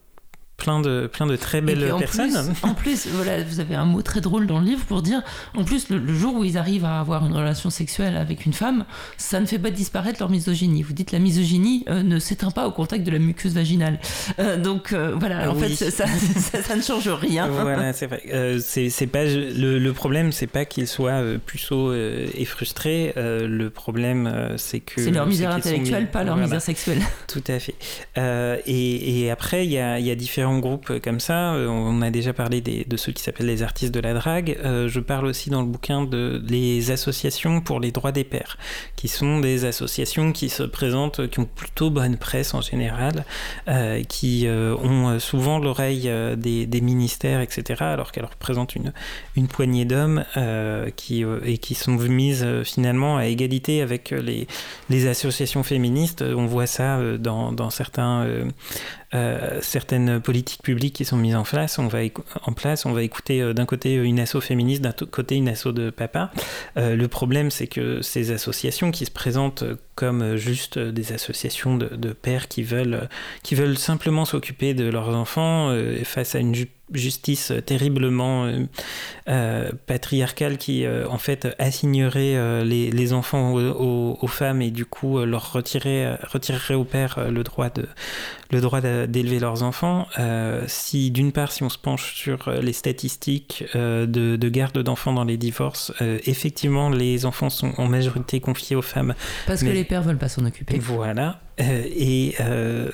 plein de, plein de très belles personnes. en plus, voilà, vous avez un mot très drôle dans le livre pour dire, en plus, le, jour où ils arrivent à avoir une relation sexuelle avec une femme, ça ne fait pas disparaître leur misogynie. Vous dites la misogynie euh, ne s'éteint pas au contact de la muqueuse vaginale. Euh, donc euh, voilà, en fait, ça, ça, ne change rien. Voilà, c'est vrai. c'est pas le, le problème, c'est pas qu'ils soient puceaux et frustrés. le problème, c'est que c'est leur misère intellectuelle, pas leur misère sexuelle. Tout à fait. Et, et, après, il y a, y a différents groupe comme ça. Euh, on a déjà parlé de ceux qui s'appellent les artistes de la drague. Euh, je parle aussi dans le bouquin de les associations pour les droits des pères, qui sont des associations qui se présentent, qui ont plutôt bonne presse en général, euh, qui ont souvent l'oreille des, ministères, etc., alors qu'elles représentent une, poignée d'hommes qui, et qui sont mises finalement à égalité avec les, associations féministes. On voit ça dans certains euh, certaines politiques publiques qui sont mises en place. On va, en place, on va écouter euh, d'un côté une asso féministe, d'un côté une asso de papa. Euh, le problème, c'est que ces associations qui se présentent comme juste des associations de, pères qui veulent, qui veulent simplement s'occuper de leurs enfants face à une justice terriblement euh, euh, patriarcale qui euh, en fait assignerait les, les, enfants aux, femmes et du coup leur retirer, retirerait au père le droit de le droit d'élever leurs enfants. si d'une part si on se penche sur les statistiques de, de, garde d'enfants dans les divorces, effectivement les enfants sont en majorité confiés aux femmes. Parce que les pères veulent pas s'en occuper. Voilà. Euh, et, euh,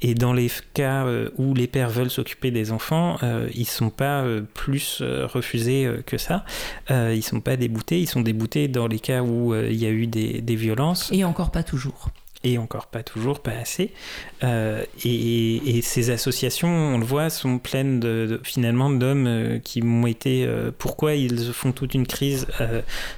et dans les cas euh, où les pères veulent s'occuper des enfants, ils ne sont pas plus refusés que ça. ils ne sont pas déboutés. Ils sont déboutés dans les cas où il y a eu des, des violences. Et encore pas toujours et encore pas toujours, pas assez. Euh, et, ces associations, on le voit, sont pleines de, finalement d'hommes euh, qui ont été. Euh, pourquoi ils font toute une crise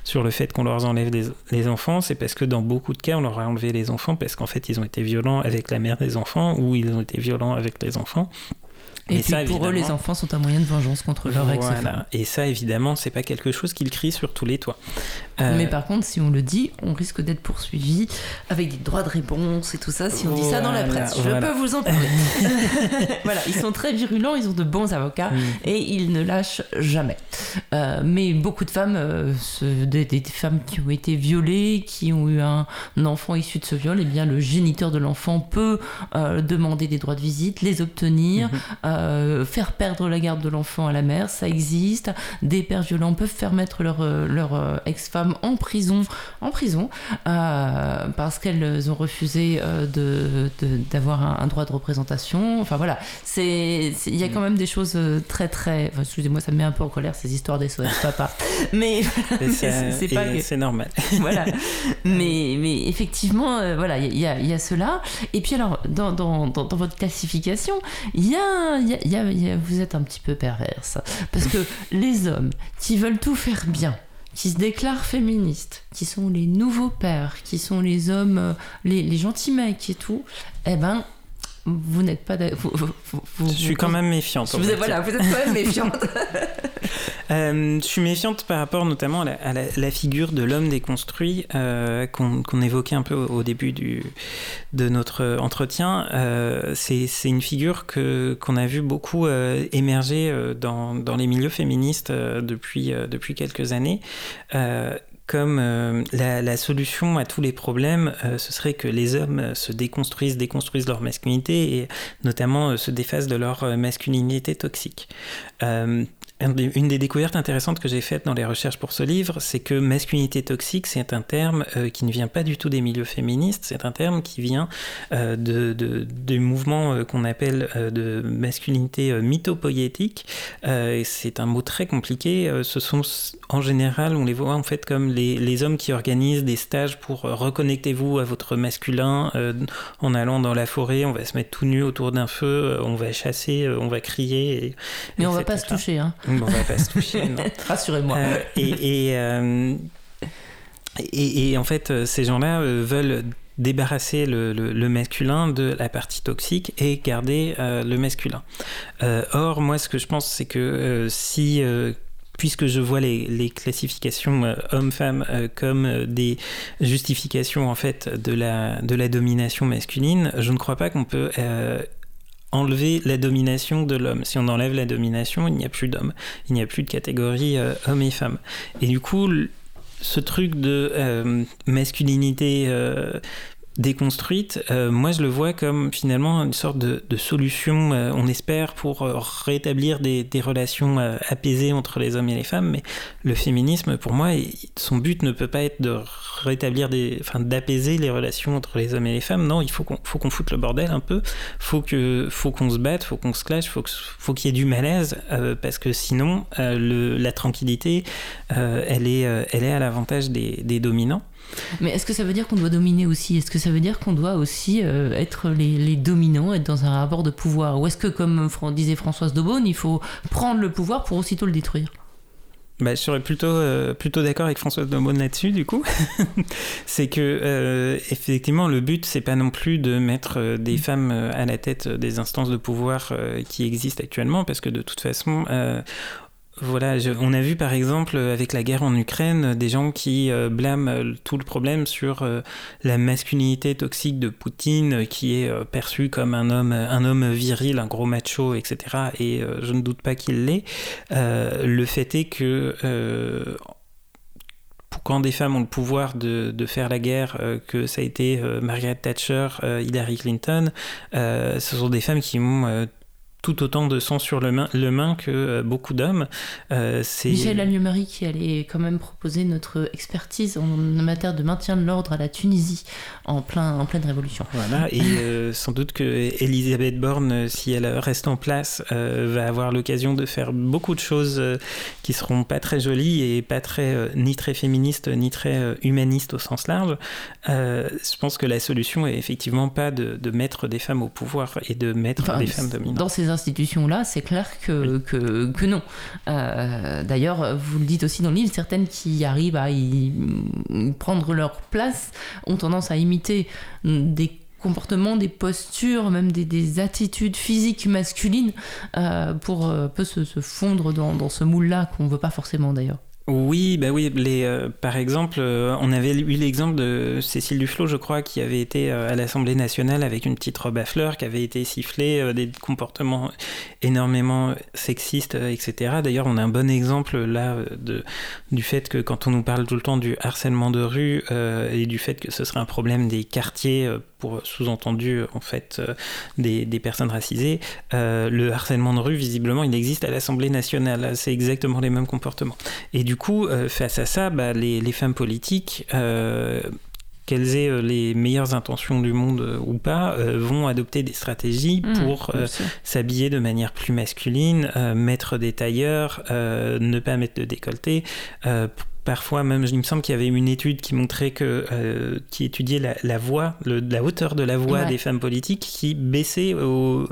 sur le fait qu'on leur enlève les, enfants? C'est parce que dans beaucoup de cas, on leur a enlevé les enfants parce qu'en fait, ils ont été violents avec la mère des enfants ou ils ont été violents avec les enfants. Et puis pour eux, les enfants sont un moyen de vengeance contre leur ex-femme. Et ça, évidemment, c'est pas quelque chose qu'ils crient sur tous les toits. Euh, Mais par contre, si on le dit, on risque d'être poursuivi avec des droits de réponse et tout ça. Si on dit ça dans la presse, je peux vous en parler. voilà, ils sont très virulents, ils ont de bons avocats mm. et ils ne lâchent jamais. Euh, mais beaucoup de femmes, euh, des, femmes qui ont été violées, qui ont eu un, enfant issu de ce viol, et eh bien le géniteur de l'enfant peut demander des droits de visite, les obtenir. Mm-hmm. Euh, faire perdre la garde de l'enfant à la mère, ça existe. Des pères violents peuvent faire mettre leur, euh, leur euh, ex-femme en prison, en prison parce qu'elles ont refusé de, d'avoir un, droit de représentation. Enfin voilà, c'est, il y a quand même des choses très très. excusez-moi, ça me met un peu en colère ces histoires des SOS papa. Mais c'est, pas c'est normal. voilà. Mais, mais effectivement, voilà, il y a, y a, cela. Et puis alors, dans, dans, dans, votre classification, il y a vous êtes un petit peu perverse. Parce que les hommes qui veulent tout faire bien, qui se déclarent féministes, qui sont les nouveaux pères, qui sont les hommes, euh, les, les gentils mecs et tout, eh ben, vous n'êtes pas. je suis quand même méfiante. Vous êtes, voilà, vous êtes quand même méfiante. euh, je suis méfiante par rapport notamment à la, figure de l'homme déconstruit euh, qu'on évoquait un peu au, début du, de notre entretien. Euh, C'est une figure qu'on a vu beaucoup euh, émerger dans, dans, les milieux féministes depuis, depuis quelques années comme euh, la, solution à tous les problèmes, euh, ce serait que les hommes se déconstruisent, déconstruisent leur masculinité et notamment euh, se défassent de leur masculinité toxique. Une des découvertes intéressantes que j'ai faites dans les recherches pour ce livre, c'est que masculinité toxique, c'est un terme qui ne vient pas du tout des milieux féministes, c'est un terme qui vient de, de, des mouvements qu'on appelle de masculinité mythopoïétique. c'est un mot très compliqué. ce sont en général, on les voit en fait comme les, hommes qui organisent des stages pour euh, reconnectez-vous à votre masculin euh, en allant dans la forêt, on va se mettre tout nu autour d'un feu, euh, on va chasser, on va crier. Mais on va pas se toucher, hein. On va pas se toucher, Rassurez-moi. et, et, en fait, ces gens-là veulent débarrasser le, masculin de la partie toxique et garder le masculin. or, moi, ce que je pense, c'est que si puisque je vois les, classifications euh, hommes-femmes euh, comme euh, des justifications en fait de la, de la domination masculine, je ne crois pas qu'on peut enlever la domination de l'homme. Si on enlève la domination, il n'y a plus d'hommes, il n'y a plus de catégorie hommes et femmes. Et du coup, ce truc de masculinité déconstruite, euh, moi je le vois comme finalement une sorte de, solution, euh, on espère, pour euh, rétablir des, relations apaisées entre les hommes et les femmes. Mais le féminisme, pour moi, son but ne peut pas être de rétablir enfin, d'apaiser les relations entre les hommes et les femmes. Non, il faut qu'on, faut foute le bordel un peu. Faut que, faut qu'on se batte, faut qu'on se clash, faut, faut qu'il y ait du malaise, parce que sinon, la tranquillité, elle est, elle est à l'avantage des dominants. Mais est-ce que ça veut dire qu'on doit dominer aussi? Est-ce que ça veut dire qu'on doit aussi euh, être les, dominants, être dans un rapport de pouvoir? Ou est-ce que, comme disait Françoise Daubonne, il faut prendre le pouvoir pour aussitôt le détruire? Bah, je serais plutôt, euh, plutôt d'accord avec Françoise Daubonne là-dessus, du coup. c'est que, euh, effectivement, le but, c'est pas non plus de mettre des mm. femmes à la tête des instances de pouvoir qui existent actuellement, parce que de toute façon, voilà, on a vu par exemple avec la guerre en Ukraine des gens qui euh, blâment euh, tout le problème sur euh, la masculinité toxique de Poutine qui est perçu comme un homme, viril, un gros macho, etc. Et je ne doute pas qu'il l'est. le fait est que quand des femmes ont le pouvoir de, de faire la guerre, que ça a été Margaret Thatcher, Hillary Clinton, ce sont des femmes qui ont tout autant de sang sur le main, le main que euh, beaucoup d'hommes. Euh, Michel Alliot-Marie qui allait quand même proposer notre expertise en matière de maintien de l'ordre à la Tunisie en, plein, en pleine révolution. Voilà, et euh, sans doute que Elisabeth Borne, si elle reste en place, va avoir l'occasion de faire beaucoup de choses qui seront pas très jolies et pas très ni très féministes ni très humanistes au sens large. je pense que la solution est effectivement pas de, de mettre des femmes au pouvoir et de mettre des femmes dominantes. Dans ces institutions-là, c'est clair que, que, non. Euh, d'ailleurs, vous le dites aussi dans le livre, certaines qui arrivent à y prendre leur place ont tendance à imiter des comportements, des postures, même des, attitudes physiques masculines euh, pour euh, peu se, fondre dans, dans ce moule-là qu'on ne veut pas forcément d'ailleurs. Oui, bah oui. Les, euh, par exemple, euh, on avait eu l'exemple de Cécile Duflot, je crois, qui avait été euh, à l'Assemblée nationale avec une petite robe à fleurs, qui avait été sifflée, des comportements énormément sexistes, etc. D'ailleurs, on a un bon exemple là de, du fait que quand on nous parle tout le temps du harcèlement de rue et du fait que ce serait un problème des quartiers pour sous-entendu en fait des, personnes racisées, le harcèlement de rue, visiblement, il existe à l'Assemblée nationale. C'est exactement les mêmes comportements. Coup, euh, face à ça, bah, les, femmes politiques, euh, qu'elles aient euh, les meilleures intentions du monde ou pas, vont adopter des stratégies mmh, pour s'habiller de manière plus masculine, mettre des tailleurs, ne pas mettre de décolleté. Parfois, même, il me semble qu'il y avait une étude qui montrait que, qui étudiait la, voix, la hauteur de la voix des femmes politiques qui baissait au,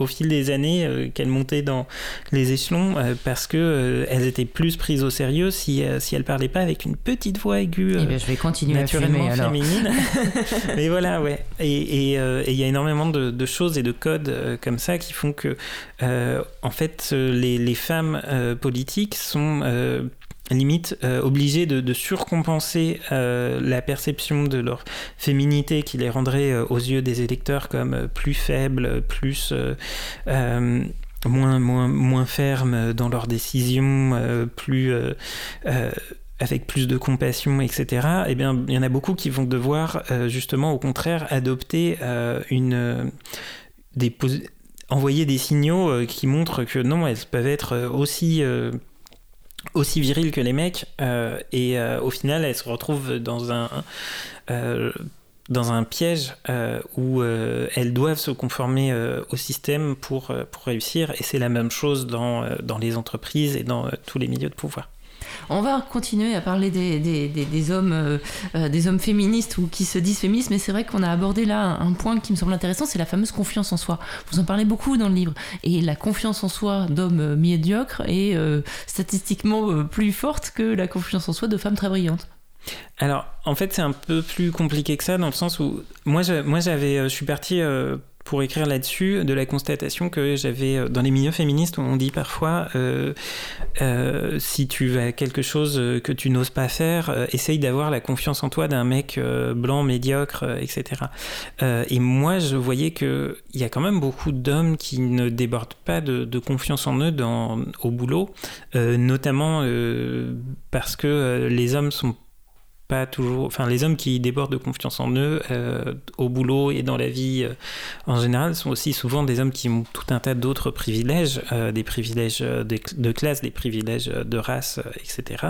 au fil des années euh, qu'elles montaient dans les échelons euh, parce que euh, elles étaient plus prises au sérieux si, si elles parlaient pas avec une petite voix aiguë. Eh ben, je vais continuer naturellement à fumer, féminine. Mais voilà, ouais. Et il y a énormément de, de, choses et de codes comme ça qui font que, en fait, les, les femmes politiques sont limite euh, obligés de, surcompenser euh, la perception de leur féminité qui les rendrait euh, aux yeux des électeurs comme plus faibles, plus moins, moins, moins fermes dans leurs décisions, plus avec plus de compassion, etc. Eh bien, il y en a beaucoup qui vont devoir justement, au contraire, adopter une des envoyer des signaux qui montrent que non, elles peuvent être aussi aussi viril que les mecs euh, et euh, au final elles se retrouvent dans un euh, piège où elles doivent se conformer au système pour, pour réussir et c'est la même chose dans, dans les entreprises et dans tous les milieux de pouvoir. On va continuer à parler des, des, hommes, euh, euh, des hommes féministes ou qui se disent féministes, mais c'est vrai qu'on a abordé là un, point qui me semble intéressant, c'est la fameuse confiance en soi. Vous en parlez beaucoup dans le livre. Et la confiance en soi d'hommes euh, médiocres est statistiquement plus forte que la confiance en soi de femmes très brillantes. Alors, en fait, c'est un peu plus compliqué que ça, dans le sens où moi, je suis parti pour écrire là-dessus de la constatation que j'avais euh, dans les milieux féministes où on dit parfois euh, euh, si tu as quelque chose que tu n'oses pas faire, essaye d'avoir la confiance en toi d'un mec blanc, médiocre, etc. et moi, je voyais qu'il y a quand même beaucoup d'hommes qui ne débordent pas de, de, confiance en eux dans, au boulot, notamment parce que les hommes sont pas toujours. Enfin, les hommes qui débordent de confiance en eux euh, au boulot et dans la vie euh, en général sont aussi souvent des hommes qui ont tout un tas d'autres privilèges, euh, des privilèges de, de, classe, des privilèges de race, etc.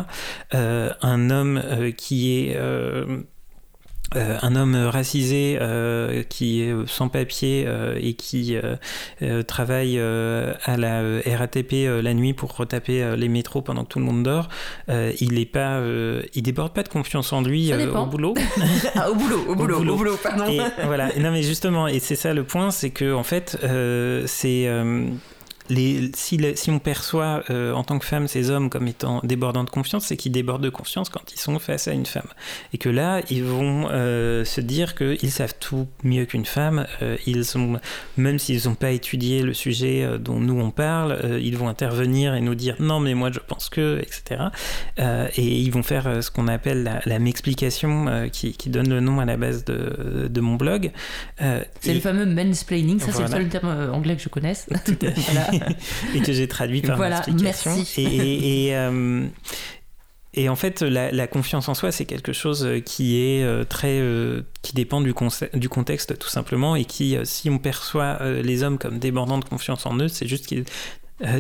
un homme qui est euh, un homme racisé euh, qui est sans papier euh, et qui travaille à la RATP la nuit pour retaper les métros pendant que tout le monde dort, il est pas, il déborde pas de confiance en lui au boulot. ah, au boulot, au boulot, au boulot, pardon. Et, voilà, non mais justement, et c'est ça le point, c'est que en fait, c'est si, on perçoit euh, en tant que femme ces hommes comme étant débordants de confiance, c'est qu'ils débordent de confiance quand ils sont face à une femme. Et que là, ils vont euh, se dire qu'ils savent tout mieux qu'une femme. Euh, ils sont, même s'ils n'ont pas étudié le sujet dont nous on parle, ils vont intervenir et nous dire non, mais moi je pense que, etc. et ils vont faire ce qu'on appelle la, la m'explication qui, donne le nom à la base de, de mon blog. c'est le fameux mansplaining, ça c'est le seul terme anglais que je connaisse. voilà. et que j'ai traduit par voilà, Merci. Et, et, euh, et, en fait, la, confiance en soi, c'est quelque chose qui est euh, très, euh, qui dépend du, du, contexte tout simplement, et qui, si on perçoit les hommes comme débordant de confiance en eux, c'est juste qu'ils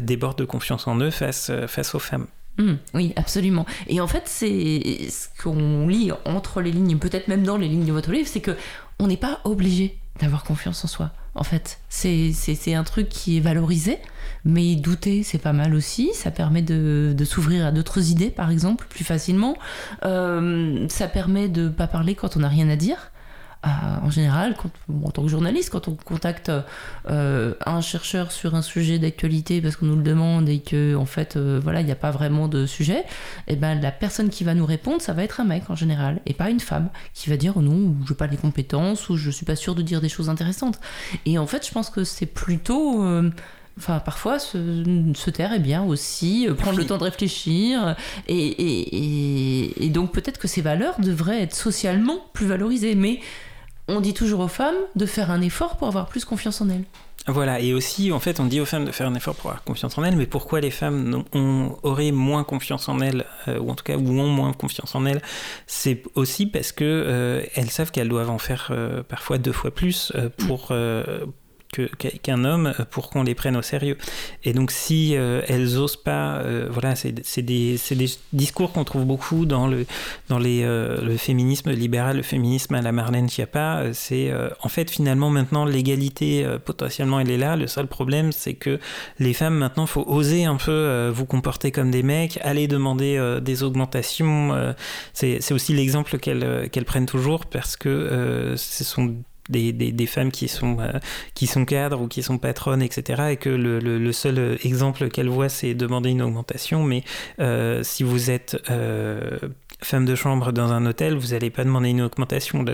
débordent de confiance en eux face, face aux femmes. Mmh, oui, absolument. Et en fait, c'est ce qu'on lit entre les lignes, peut-être même dans les lignes de votre livre, c'est que on n'est pas obligé d'avoir confiance en soi. En fait, c'est un truc qui est valorisé, mais douter, c'est pas mal aussi. Ça permet de, s'ouvrir à d'autres idées, par exemple, plus facilement. Euh, ça permet de pas parler quand on n'a rien à dire en général, en tant que journaliste, quand on contacte euh, un chercheur sur un sujet d'actualité parce qu'on nous le demande et que en fait, euh, voilà, il n'y a pas vraiment de sujet, et eh ben la personne qui va nous répondre, ça va être un mec en général et pas une femme qui va dire oh non, je n'ai pas les compétences ou je suis pas sûr de dire des choses intéressantes. Et en fait, je pense que c'est plutôt euh, Enfin, parfois, se, taire est bien aussi, prendre le temps de réfléchir. Et, et, et donc, peut-être que ces valeurs devraient être socialement plus valorisées. Mais on dit toujours aux femmes de faire un effort pour avoir plus confiance en elles. Voilà, et aussi, en fait, on dit aux femmes de faire un effort pour avoir confiance en elles, mais pourquoi les femmes ont, auraient moins confiance en elles, euh, ou en tout cas, ou ont moins confiance en elles C'est aussi parce que euh, elles savent qu'elles doivent en faire euh, parfois deux fois plus pour, qu'un homme pour qu'on les prenne au sérieux. Et donc si euh, elles osent pas, euh, voilà, c'est des, des, discours qu'on trouve beaucoup dans, le, dans les, euh, le féminisme libéral, le féminisme à la Marlène Schiappa. C'est en fait finalement maintenant l'égalité potentiellement elle est là. Le seul problème c'est que les femmes maintenant faut oser un peu vous comporter comme des mecs, aller demander des augmentations. c'est aussi l'exemple qu'elles qu'elles prennent toujours parce que ce sont des, des, femmes qui sont, qui sont cadres ou qui sont patronnes, etc. Et que le, le, seul exemple qu'elles voient, c'est demander une augmentation. Mais si vous êtes femme de chambre dans un hôtel, vous n'allez pas demander une augmentation.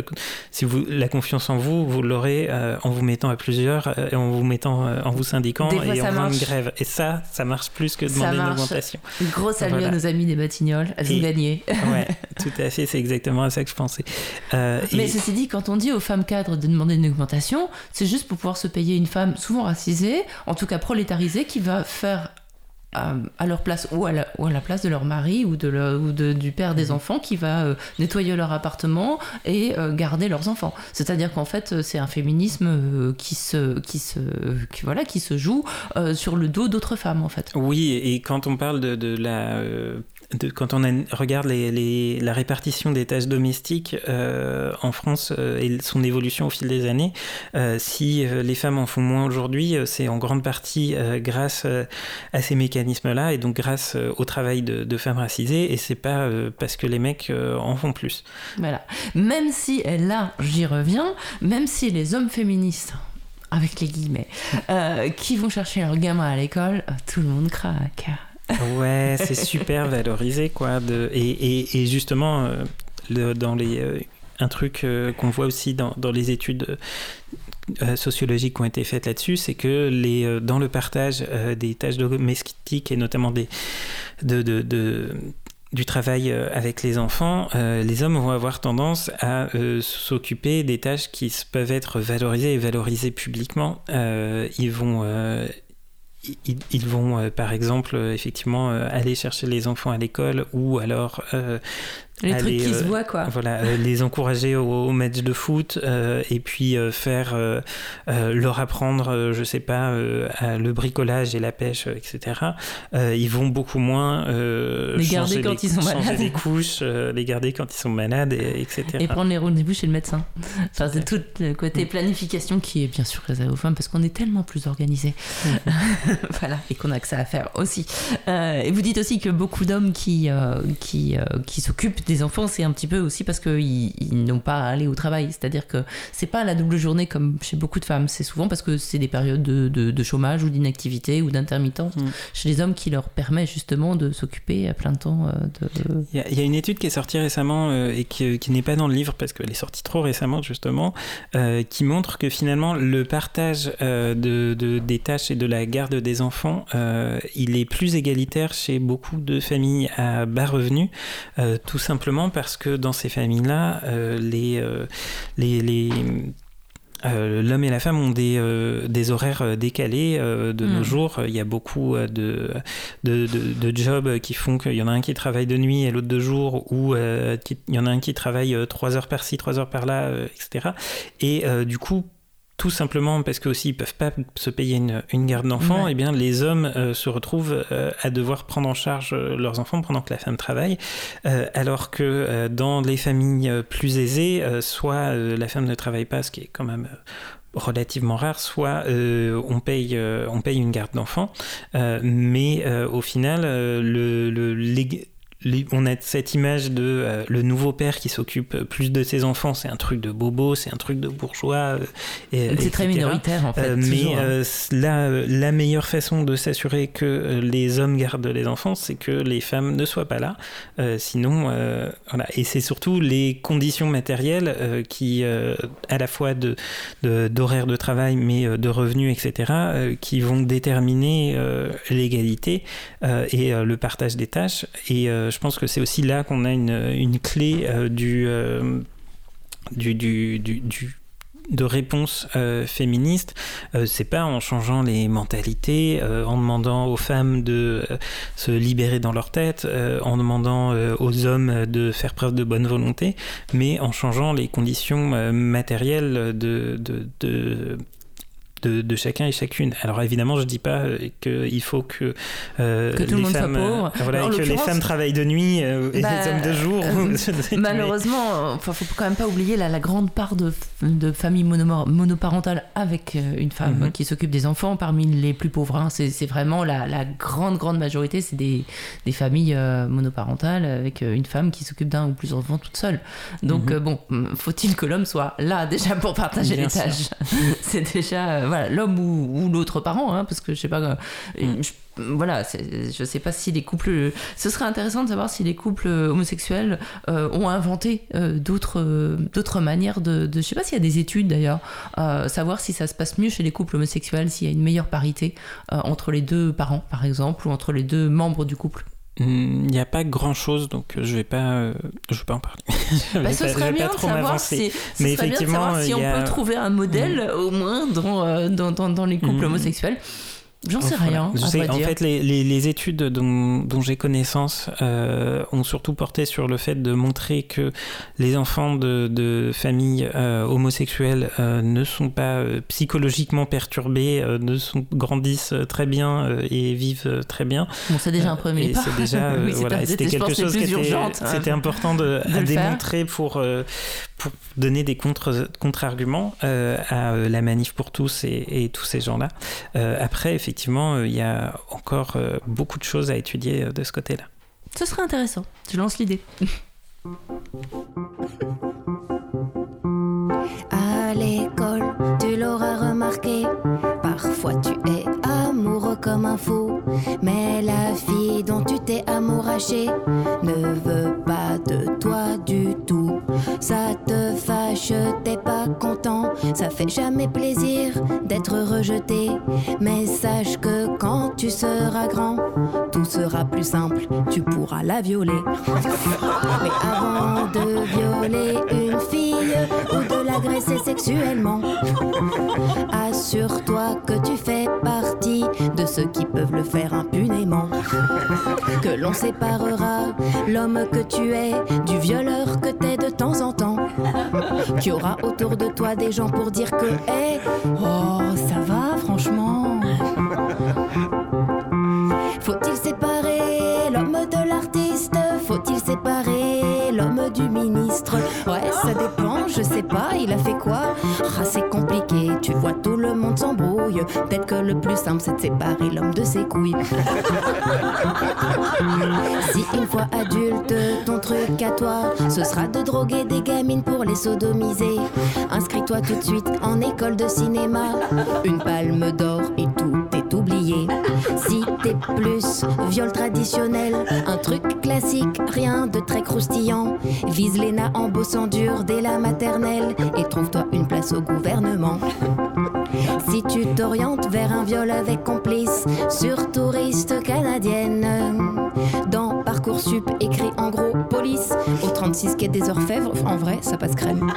Si vous la confiance en vous, vous l'aurez euh, en vous mettant à plusieurs euh, et en vous mettant, euh, en vous syndiquant et en faisant une grève. Et ça, ça marche plus que demander une augmentation. Une grosse salut à nos amis des Batignolles, elles ont gagné. ouais, tout à fait, c'est exactement à ça que je pensais. Mais ceci dit, quand on dit aux femmes cadres de demander une augmentation, c'est juste pour pouvoir se payer une femme souvent racisée, en tout cas prolétarisée, qui va faire à, leur place ou à, la, ou à la place de leur mari ou, de, ou de, du père des mhm. enfants qui va euh, nettoyer leur appartement et euh, garder leurs enfants. C'est-à-dire qu'en fait, c'est un féminisme euh, qui, se, qui, se, qui, voilà, qui se joue sur le dos d'autres femmes, en fait. Oui, et quand on parle de, de la quand on regarde la répartition des tâches domestiques euh, en France euh, et son évolution au fil des années, euh, si les femmes en font moins aujourd'hui, c'est en grande partie grâce à ces mécanismes-là et donc grâce au travail de, femmes racisées et c'est pas parce que les mecs en font plus. Voilà. Même si, là, j'y reviens, même si les hommes féministes avec les guillemets, qui vont chercher leurs gamins à l'école, tout le monde craque. Ouais, c'est super valorisé, quoi. De, et, et, justement, euh, dans les, euh, un truc euh, qu'on voit aussi dans, dans les études sociologiques qui ont été faites là-dessus, c'est que les, dans le partage des tâches domestiques et notamment des, de, de, de du travail avec les enfants, les hommes vont avoir tendance à s'occuper des tâches qui peuvent être valorisées et valorisées publiquement. ils vont ils, vont euh, par exemple euh, effectivement euh, aller chercher les enfants à l'école ou alors les trucs qui se voient, quoi. Voilà, les encourager au, match de foot et puis faire leur apprendre, je sais pas, le bricolage et la pêche, etc. ils vont beaucoup moins les garder quand ils sont malades, changer les couches, les garder quand ils sont malades, et, etc. Et prendre les rendez-vous chez le médecin. Enfin, c'est tout le côté planification qui est bien sûr réservé aux femmes parce qu'on est tellement plus organisé. voilà, et qu'on a que ça à faire aussi. et vous dites aussi que beaucoup d'hommes qui, qui, qui s'occupent des enfants, c'est un petit peu aussi parce qu'ils ils, n'ont pas à aller au travail. C'est-à-dire que c'est pas la double journée comme chez beaucoup de femmes. C'est souvent parce que c'est des périodes de, de, chômage ou d'inactivité ou d'intermittence mm. chez les hommes qui leur permet justement de s'occuper à plein temps euh, de. Il y, a une étude qui est sortie récemment euh, et qui, qui n'est pas dans le livre parce qu'elle est sortie trop récemment justement, euh, qui montre que finalement le partage de, de, des tâches et de la garde des enfants, il est plus égalitaire chez beaucoup de familles à bas revenus, tout simplement simplement parce que dans ces familles-là, euh, les, euh, les, les euh, l'homme et la femme ont des, des horaires décalés de nos mm. jours. Il y a beaucoup de, de, de, jobs qui font qu'il y en a un qui travaille de nuit et l'autre de jour, ou il y en a un qui travaille trois heures par-ci, trois heures par-là, etc. Et du coup, tout simplement parce que aussi ils peuvent pas se payer une, une garde d'enfants, et eh bien les hommes euh, se retrouvent euh, à devoir prendre en charge euh, leurs enfants pendant que la femme travaille, alors que dans les familles plus aisées, soit la femme ne travaille pas, ce qui est quand même relativement rare, soit on, paye, on paye une garde d'enfants, mais au final, le, le on a cette image de euh, le nouveau père qui s'occupe plus de ses enfants, c'est un truc de bobo, c'est un truc de bourgeois. Euh, c'est très minoritaire en fait. Euh, mais la, la, meilleure façon de s'assurer que les hommes gardent les enfants, c'est que les femmes ne soient pas là. sinon, voilà. Et c'est surtout les conditions matérielles qui, à la fois de, d'horaire de, travail, mais de revenus, etc., qui vont déterminer l'égalité et le partage des tâches. Et je pense que c'est aussi là qu'on a une, une clé euh, euh, du, du, du, du, de réponse euh, féministe, c'est pas en changeant les mentalités, en demandant aux femmes de se libérer dans leur tête, en demandant aux hommes de faire preuve de bonne volonté, mais en changeant les conditions matérielles de, de, de, chacun et chacune. Alors évidemment, je dis pas qu'il faut que, que tout les le monde femmes, soit Voilà, que les femmes travaillent de nuit et les bah, hommes de jour. malheureusement, il faut quand même pas oublier la, la grande part de, de familles monoparentales avec une femme mhm. qui s'occupe des enfants parmi les plus pauvres. Hein. C'est vraiment la, la, grande, grande majorité, c'est des, des, familles monoparentales avec une femme qui s'occupe d'un ou plusieurs enfants toute seule. Donc mhm. bon, faut-il que l'homme soit là déjà pour partager les tâches? C'est déjà euh, voilà l'homme ou, l'autre parent, hein, parce que je sais pas. Euh, mm. voilà, je sais pas si les couples. Ce serait intéressant de savoir si les couples homosexuels euh, ont inventé d'autres d'autres manières de, Je sais pas s'il y a des études d'ailleurs, savoir si ça se passe mieux chez les couples homosexuels, s'il y a une meilleure parité entre les deux parents, par exemple, ou entre les deux membres du couple. Il n'y a pas grand chose, donc je vais pas, euh, je vais pas en parler. Bah, ce serait bien de savoir si, Mais effectivement, si on peut trouver un modèle, mm. au moins dans, euh, dans, dans, dans les couples mm. homosexuels. J'en sais rien. en fait, les, les, études dont, dont j'ai connaissance euh, ont surtout porté sur le fait de montrer que les enfants de, de familles euh, homosexuelles euh, ne sont pas psychologiquement perturbés, ne sont, grandissent très bien et vivent très bien. Bon, c'est déjà un premier pas. C'est déjà, voilà, c'était quelque chose qui était, c'était important de, à démontrer pour, pour donner des contre-arguments à la manif pour tous et, et tous ces gens-là. après, effectivement, euh, il y a encore euh, beaucoup de choses à étudier euh, de ce côté-là. Ce serait intéressant. Je lance l'idée. À l'école, tu l'auras remarqué, parfois tu es amoureux comme un fou, mais la fille dont tu t'es amouraché ne veut pas de toi du tout. Ça te fâche, t'es pas content, ça fait jamais plaisir d'être rejeté, mais sache que quand tu seras grand, tout sera plus simple, tu pourras la violer. Mais avant de violer une fille ou de l'agresser sexuellement, assure-toi que tu fais partie de ceux qui peuvent le faire impunément. Que l'on séparera l'homme que tu es du violeur que t'es de temps en temps. Tu auras autour de toi des gens pour dire que, hé, oh, ça va franchement. Faut-il séparer l'homme de l'artiste? Du ministre Ouais, ça dépend, je sais pas, il a fait quoi? Ah, c'est compliqué, tu vois, tout le monde s'embrouille. Peut-être que le plus simple, c'est de séparer l'homme de ses couilles. si une fois adulte, ton truc à toi, ce sera de droguer des gamines pour les sodomiser. Inscris-toi tout de suite en école de cinéma. Une palme d'or et tout est oublié. Si t'es plus viol traditionnel, un truc classique, rien de très croustillant. Vise l'ENA en bossant dur dès la maternelle et trouve-toi une place au gouvernement. Si tu t'orientes vers un viol avec complice sur touriste canadienne, dans Parcoursup écrit en gros police au 36 quai des Orfèvres, en vrai ça passe crème.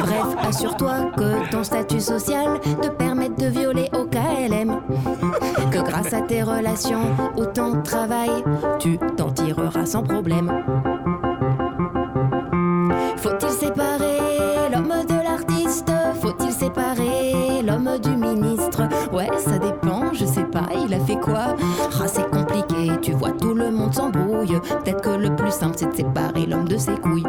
Bref, assure-toi que ton statut social te permette de violer au KLM. Que grâce à tes relations ou ton travail, tu t'en tireras sans problème. Faut-il séparer l'homme de l'artiste? Faut-il séparer l'homme du ministre? Ouais, ça dépend, je sais pas, il a fait quoi? Ah, c'est compliqué, tu vois, tout le monde s'embrouille. Peut-être que le plus simple, c'est de séparer l'homme de ses couilles.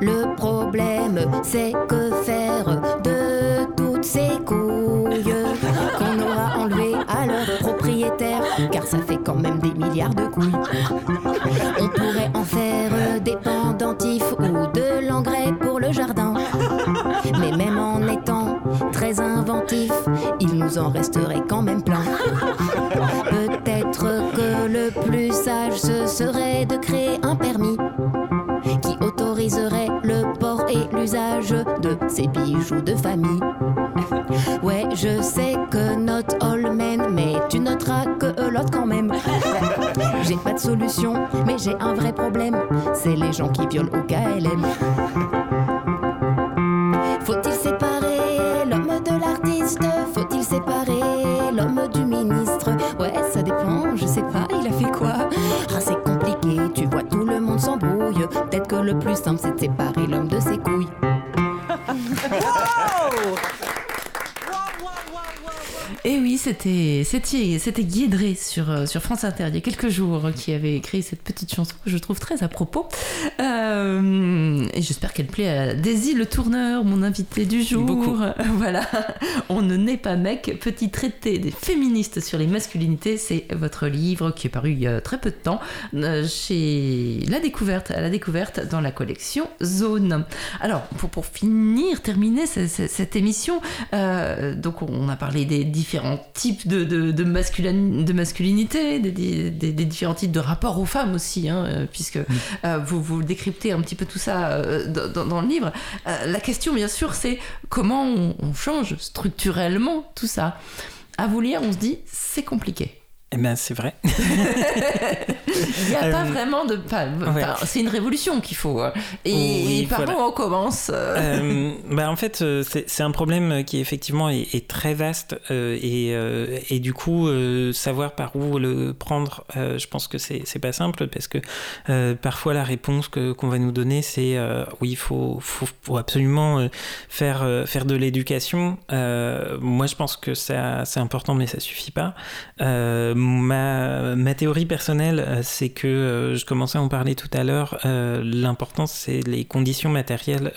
le problème, c'est que faire de toutes ces couilles qu'on aura enlevées à leur propriétaire, car ça fait quand même des milliards de couilles. On pourrait en faire des pendentifs ou de l'engrais pour le jardin. Mais même en étant très inventif, il nous en resterait quand même plein. Peut-être que le plus sage ce serait de créer un permis qui autoriserait le port et l'usage de ces bijoux de famille. Ouais, je sais que notre all mais tu noteras que l'autre quand même. J'ai pas de solution, mais j'ai un vrai problème. C'est les gens qui violent au KLM. Faut-il séparer l'homme de l'artiste? Faut-il séparer l'homme du ministre? Ouais, ça dépend, je sais pas, il a fait quoi? Ah, c'est compliqué, tu vois, tout le monde s'embrouille. Peut-être le plus simple, c'est de séparer l'homme de ses couilles. wow c'était c'était Guédré sur, euh, sur France Inter il y a quelques jours qui avait écrit cette petite chanson que je trouve très à propos. Euh, et j'espère qu'elle plaît à Daisy Le Tourneur, mon invité du jour. Beaucoup. Voilà. On ne naît pas mec, petit traité des féministes sur les masculinités. C'est votre livre qui est paru il y a très peu de temps euh, chez La Découverte, à La Découverte dans la collection Zone. Alors, pour, pour finir, terminer cette, cette émission, euh, donc on a parlé des différents types de, de, de, masculin, de masculinité, des, des, des, différents types de rapports aux femmes aussi, hein, euh, puisque euh, vous, vous décryptez un petit peu tout ça euh, dans, dans, le livre. Euh, la question, bien sûr, c'est comment on, on change structurellement tout ça. À vous lire, on se dit, c'est compliqué. Eh ben, c'est vrai. Il n'y a pas vraiment de. Ouais. c'est une révolution qu'il faut. hein. Et, Oui, et par voilà. où on commence euh, Euh, bah, en fait, euh, c'est un problème qui effectivement est, est très vaste euh, et, euh, et du coup, euh, savoir par où le prendre, euh, je pense que c'est pas simple parce que euh, parfois la réponse que- qu'on va nous donner, c'est euh, oui, il faut, faut, faut absolument euh, faire, euh, faire de l'éducation. Euh, moi, je pense que c'est important, mais ça suffit pas. Ma, ma théorie personnelle, euh, c'est que euh, je commençais à en parler tout à l'heure. euh, L'important, c'est les conditions matérielles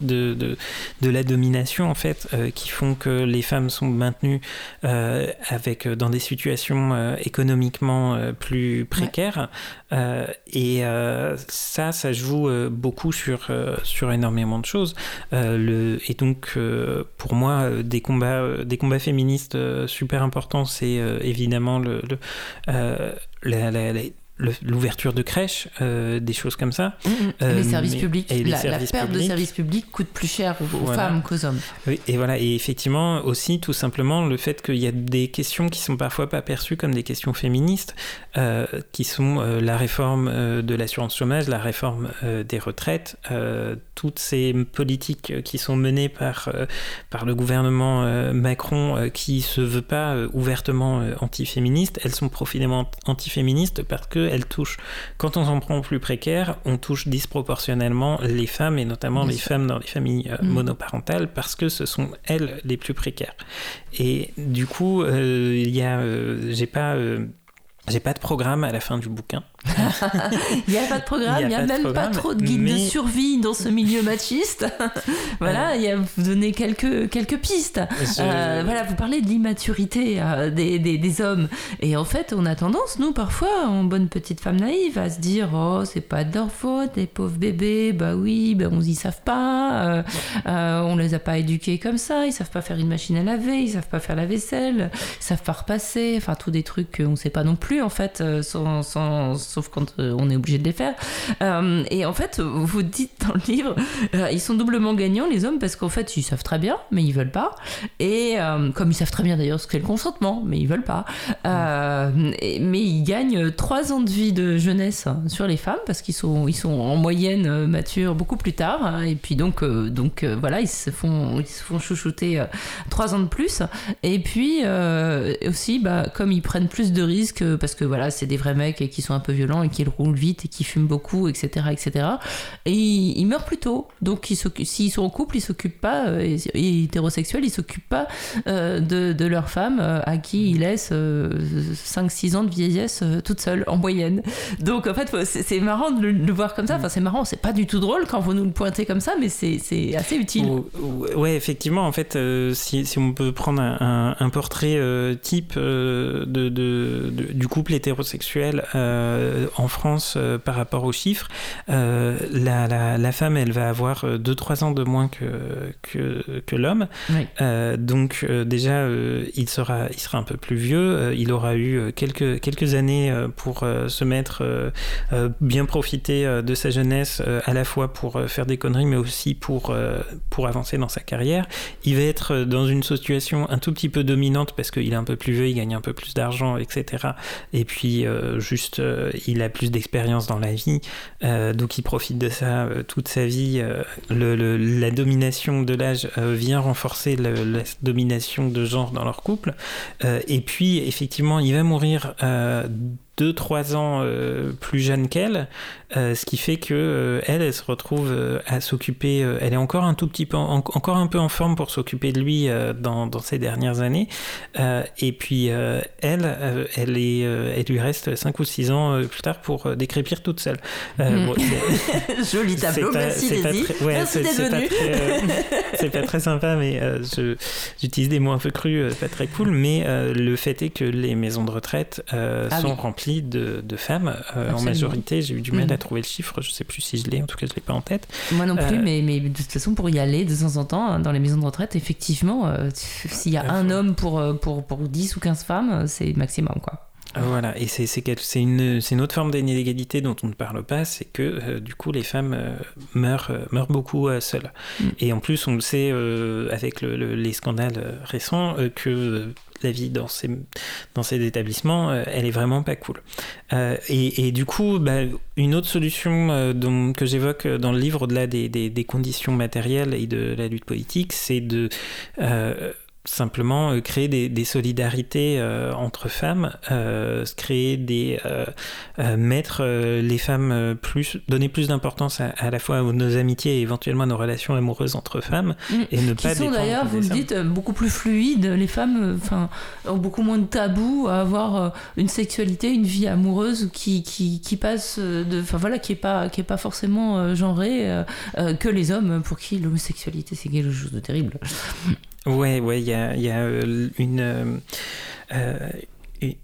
de, de, de la domination, en fait, qui font que les femmes sont maintenues avec, dans des situations économiquement plus précaires. Euh, et euh, ça, ça joue euh, beaucoup sur, sur énormément de choses. Et donc, pour moi, des combats, des combats féministes super importants, c'est évidemment le, la- l'ouverture de crèches, euh, des choses comme ça. Mm, mm. Euh, les services mais- publics, et les la, la services perte de services publics coûte plus cher aux, aux Voilà. femmes qu'aux hommes. Oui, et voilà, et effectivement aussi tout simplement le fait qu'il y a des questions qui sont parfois pas perçues comme des questions féministes, euh, qui sont euh, la réforme euh, de l'assurance chômage, la réforme euh, des retraites, euh, toutes ces politiques qui sont menées par euh, par le gouvernement euh, Macron, euh, qui se veut pas euh, ouvertement euh, antiféministe, elles sont profondément antiféministes parce que elles touchent, quand on s'en prend aux plus précaires, on touche disproportionnellement les femmes et notamment Bien les sûr. femmes dans les familles euh, Mm. monoparentales parce que ce sont elles les plus précaires. Et du coup, euh, il y a, euh, j'ai pas, j'ai pas de programme à la fin du bouquin. Il n'y a pas de programme, il n'y a, même pas trop de guides de survie dans ce milieu machiste. voilà, il y a vous donner quelques, quelques pistes. Je- Euh, voilà, vous parlez de l'immaturité euh, des, des, des hommes. Et en fait, on a tendance, nous, parfois, en bonne petite femme naïve, à se dire Oh, c'est pas de leur faute, les pauvres bébés, bah oui, bah on y savent pas, euh, euh, on les a pas éduqués comme ça, ils savent pas faire une machine à laver, ils savent pas faire la vaisselle, ils savent pas repasser, enfin, tous des trucs qu'on sait pas non plus, en fait, euh, sans, sauf quand euh, on est obligé de les faire. Euh, et en fait, vous dites dans le livre, ils sont doublement gagnants, les hommes, parce qu'en fait, ils savent très bien, mais ils veulent pas. Et comme ils savent très bien d'ailleurs ce qu'est le consentement, mais ils veulent pas. Mais ils gagnent trois ans de vie de jeunesse sur les femmes parce qu'ils sont, ils sont en moyenne matures beaucoup plus tard. hein. et puis donc, donc voilà, ils se font, ils se font chouchouter euh, trois ans de plus. Et puis aussi, bah, comme ils prennent plus de risques parce que voilà, c'est des vrais mecs qui sont un peu violents et qui roulent vite et qui fument beaucoup, etc., etc. Et ils, ils meurent plus tôt. Donc s'ils sont en couple, ils s'occupent pas, euh, et, et hétérosexuels, ils s'occupent pas euh, de, de leur femme euh, à qui ils laissent 5-6 ans de vieillesse toute seule en moyenne. Donc en fait, c'est marrant de le, de voir comme ça. Enfin, c'est marrant, c'est pas du tout drôle quand vous nous le pointez comme ça, mais c'est assez utile. Ou- ou- ouais, effectivement, en fait, si, si on peut prendre un, un- un portrait type de, de- de- du couple hétérosexuel euh, en France euh, par rapport aux chiffres, euh, la, la- la femme, elle va avoir 2-3 ans de moins que, que, que l'homme. Oui. Donc déjà, il, sera, il sera un peu plus vieux, il aura eu quelques, quelques années pour se mettre, bien profiter de sa jeunesse, à la fois pour faire des conneries, mais aussi pour, pour avancer dans sa carrière. Il va être dans une situation un tout petit peu dominante parce qu'il est un peu plus vieux, il gagne un peu plus d'argent, etc. Et puis euh, juste, euh, il a plus d'expérience dans la vie, euh, donc il profite de ça toute sa vie. la domination de l'âge vient renforcer la domination de genre dans leur couple. Et puis, effectivement, il va mourir 2-3 ans plus jeune qu'elle, ce qui fait que elle, elle se retrouve à s'occuper. elle est encore un tout petit peu, encore un peu en forme pour s'occuper de lui dans, dans, ces dernières années. et puis elle, elle est, elle lui reste 5 ou 6 ans plus tard pour décrépir toute seule. Mm. Joli tableau, merci c'est pas, pas, très sympa, mais j'utilise des mots un peu crus, pas très cool. Mais le fait est que les maisons de retraite ah sont remplies de, de femmes en majorité. J'ai eu du mal à mm. trouver le chiffre, je sais plus si je l'ai, en tout cas je l'ai pas en tête. Moi non plus, mais, mais, de toute façon, pour y aller de temps en temps hein, dans les maisons de retraite, effectivement, s'il y a un homme pour, pour, pour 10 ou 15 femmes, c'est maximum quoi. Voilà, et c'est une, une autre forme d'inégalité dont on ne parle pas, c'est que euh, du coup les femmes euh, meurent, euh, meurent beaucoup seules. Mm. Et en plus, on le sait avec les scandales récents que la vie dans ces, dans ces établissements, elle est vraiment pas cool. Et, et, du coup, bah, une autre solution dont, que j'évoque dans le livre, au-delà des, des, des, conditions matérielles et de la lutte politique, c'est de simplement euh, créer des, solidarités euh, entre femmes, euh, créer des mettre les femmes plus donner plus d'importance à, la fois à nos amitiés et éventuellement à nos relations amoureuses entre femmes mm. et ne qui pas sont d'ailleurs vous le dites beaucoup plus fluides les femmes enfin ont beaucoup moins de tabous à avoir une sexualité une vie amoureuse qui, qui, qui passe de enfin voilà qui est pas qui est pas forcément genrée que les hommes pour qui l'homosexualité c'est quelque chose de terrible Ouais, ouais, il y a, euh, une. Euh, euh,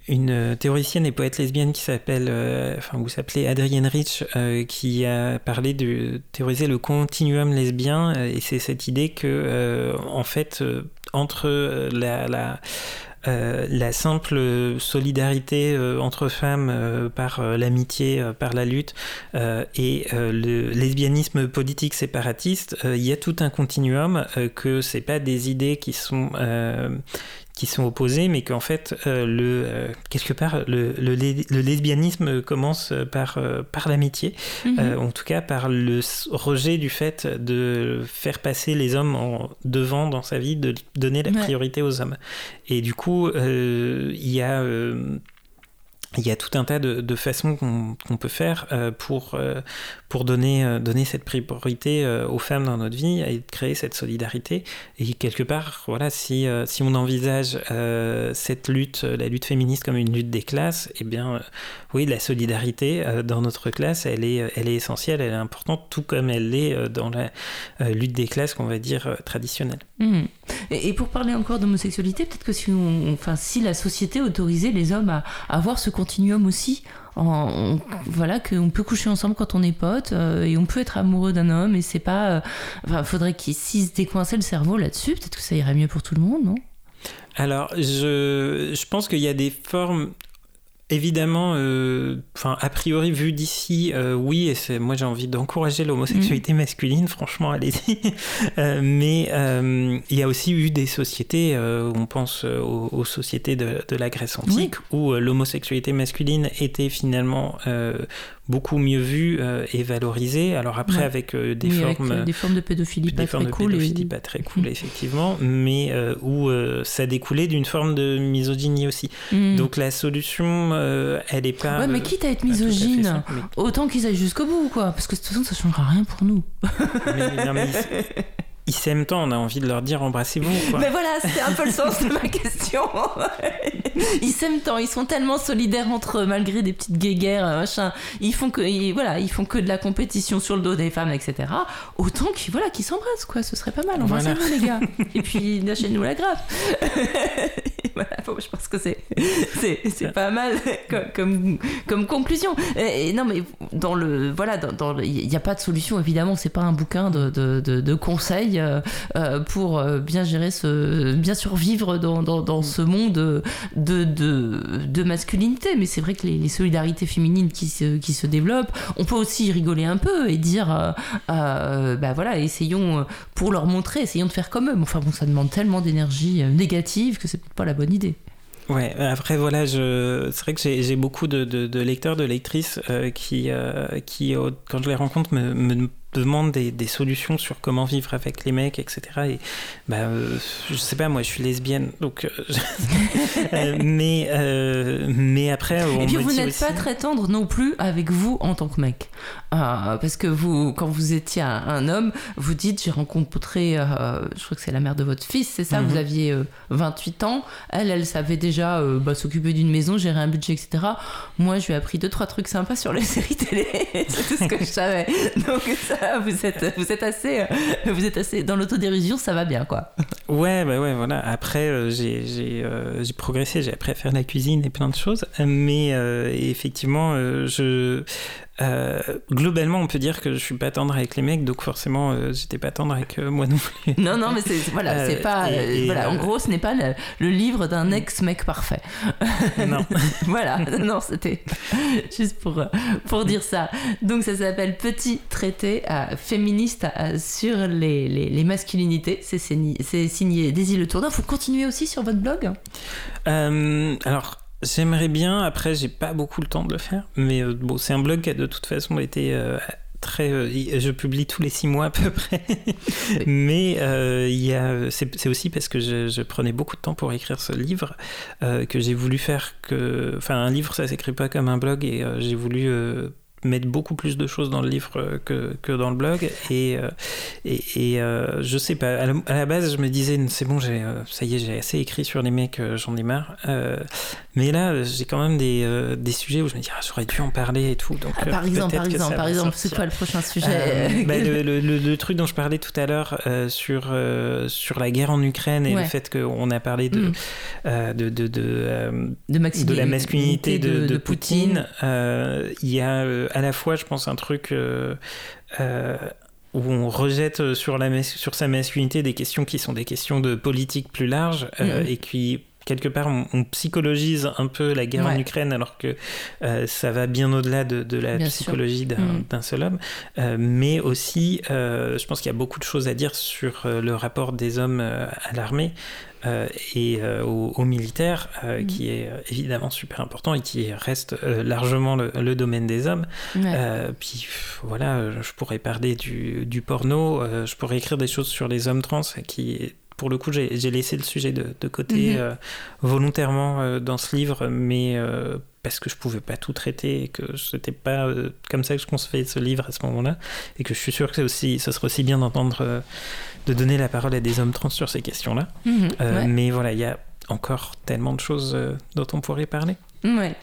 une théoricienne et poète lesbienne qui s'appelle, enfin vous s'appelez Adrienne Rich, qui a parlé de théoriser le continuum lesbien et c'est cette idée que en fait entre la euh, la simple solidarité euh, entre femmes euh, par l'amitié, par la lutte et le lesbianisme politique séparatiste, il y a tout un continuum que c'est pas des idées qui sont qui sont opposés, mais qu'en fait, euh, le, euh, quelque part, le, le, lesbianisme commence par, euh, par l'amitié, mhm. en tout cas par le rejet du fait de faire passer les hommes en devant dans sa vie, de donner la priorité aux hommes. Et du coup, il y a il y a tout un tas de, de façons qu'on peut faire pour, pour donner, euh, donner cette priorité euh, aux femmes dans notre vie et créer cette solidarité. Et quelque part, voilà, si, euh, si on envisage cette lutte, la lutte féministe comme une lutte des classes, eh bien, oui, la solidarité dans notre classe, elle est, elle est essentielle, elle est importante, tout comme elle l'est dans la lutte des classes qu'on va dire traditionnelle. Mmh. Et, pour parler encore d'homosexualité, peut-être que si, on, enfin, si la société autorisait les hommes à, avoir ce continuum aussi, on, voilà qu'on peut coucher ensemble quand on est potes euh, et on peut être amoureux d'un homme et c'est pas euh, enfin faudrait qu'il s'il se décoinçait le cerveau là-dessus peut-être que ça irait mieux pour tout le monde non? Alors je, je pense qu'il y a des formes Évidemment, euh, a priori vu d'ici, euh, oui, et c'est, moi j'ai envie d'encourager l'homosexualité mm. masculine, franchement, allez-y. Euh, mais il y a aussi eu des sociétés, on pense aux, sociétés de, la Grèce antique, où l'homosexualité masculine était finalement beaucoup mieux vu euh, et valorisé. Alors après, avec euh, des formes. Avec, des formes de pédophilie pas très cool. Pédophilie pas très cool, effectivement, mais euh, où ça découlait d'une forme de misogynie aussi. Mm. Donc la solution, elle est pas. Ouais, mais quitte à être misogyne, autant qu'ils aillent jusqu'au bout, quoi. Parce que de toute façon, ça changera rien pour nous. mais, non, mais ils s'aiment tant, on a envie de leur dire embrassez-vous. Mais voilà, c'est un peu le sens de ma question. ils s'aiment tant, ils sont tellement solidaires entre eux, malgré des petites guéguerres, machin. Ils font que, voilà, ils font que de la compétition sur le dos des femmes, etc. Autant qu'ils voilà, qu'ils s'embrassent, quoi. Ce serait pas mal. Embrassez-vous, les gars. Et puis, lâchez-nous la grave. voilà, je pense que c'est, c'est, pas mal comme, comme, conclusion. Et, non, mais dans le, voilà, dans, il n'y a pas de solution, évidemment. C'est pas un bouquin de, de, de conseils euh, euh, pour euh, bien gérer ce, bien survivre dans, dans, ce monde de, de, de masculinité. Mais c'est vrai que les, solidarités féminines qui se, qui se développent, on peut aussi rigoler un peu et dire, bah voilà, essayons pour leur montrer, essayons de faire comme eux. Enfin bon, ça demande tellement d'énergie négative que c'est peut-être pas la bonne idée. Ouais, après voilà, je... c'est vrai que j'ai beaucoup de, de, lecteurs, de lectrices qui, qui, quand je les rencontre, me, me demande des, des, solutions sur comment vivre avec les mecs, etc. Et bah, euh, je sais pas, moi je suis lesbienne, donc. Euh, euh, mais, mais après, on Et puis me vous n'êtes aussi- pas très tendre non plus avec vous en tant que mec. Parce que vous, quand vous étiez un, un homme, vous dites j'ai rencontré, je crois que c'est la mère de votre fils, c'est ça Mhm. Vous aviez euh, 28 ans. Elle, elle savait déjà bah, s'occuper d'une maison, gérer un budget, etc. Moi, je lui ai appris deux trois trucs sympas sur les séries télé. c'est tout ce que je savais. Donc ça, vous êtes, vous êtes assez, euh, vous êtes assez dans l'autodérision, ça va bien quoi. Ouais, bah ouais, voilà. Après, euh, j'ai euh, j'ai progressé, j'ai appris à faire la cuisine et plein de choses. Mais effectivement, je. Euh, globalement, on peut dire que je suis pas tendre avec les mecs, donc forcément, euh, j'étais pas tendre avec euh, moi non plus. Non, non, mais c'est voilà, c'est pas, et- euh, et, voilà. En gros, ce n'est pas le, le livre d'un ex-mec parfait. non. voilà, non, c'était juste pour, pour dire ça. Donc ça s'appelle Petit traité féministe sur les, les, les masculinités. C'est signé, signé Daisy Le Tourdin. Vous continuez aussi sur votre blog? Alors, j'aimerais bien, après, j'ai pas beaucoup le temps de le faire, mais euh, bon, c'est un blog qui a de toute façon été. euh, Très, euh, je publie tous les six mois à peu près, mais il c'est, aussi parce que je, je prenais beaucoup de temps pour écrire ce livre que j'ai voulu faire que, enfin, un livre ça s'écrit pas comme un blog et j'ai voulu mettre beaucoup plus de choses dans le livre euh, que, que dans le blog et euh, et, et, euh, je sais pas à la, à la base je me disais c'est bon j'ai ça y est j'ai assez écrit sur les mecs j'en ai marre Euh, mais là j'ai quand même des, des sujets où je me dis ah, j'aurais dû en parler et tout donc Ah, euh, Par exemple, par exemple, par exemple, c'est quoi le prochain sujet bah, le, le- le- le truc dont je parlais tout à l'heure sur, sur la guerre en Ukraine et Ouais. le fait qu'on a parlé de, Mm. euh, de, de, de, de, de la masculinité de, de Poutine. Il y a à la fois, je pense, un truc euh, euh, où on rejette sur, la sur sa masculinité des questions qui sont des questions de politique plus large euh, Mhm. et qui quelque part on, on psychologise un peu la guerre en. Ukraine alors que euh, ça va bien au-delà de, de la Bien psychologie d'un Mhm. d'un seul homme Euh, mais aussi euh, je pense qu'il y a beaucoup de choses à dire sur le rapport des hommes à l'armée et aux, aux militaires, Mhm. qui est évidemment super important et qui reste largement le, le domaine des hommes. Ouais. Puis voilà, je pourrais parler du, du porno, je pourrais écrire des choses sur les hommes trans qui pour le coup, j'ai laissé le sujet de, de côté Mhm. euh, volontairement euh, dans ce livre, mais euh, parce que je pouvais pas tout traiter et que c'était pas comme ça que je concevais ce livre à ce moment-là, et que je suis sûr que aussi, ce serait aussi bien d'entendre, de donner la parole à des hommes trans sur ces questions-là. Mhm, ouais. Mais voilà, il y a encore tellement de choses dont on pourrait parler. Ouais.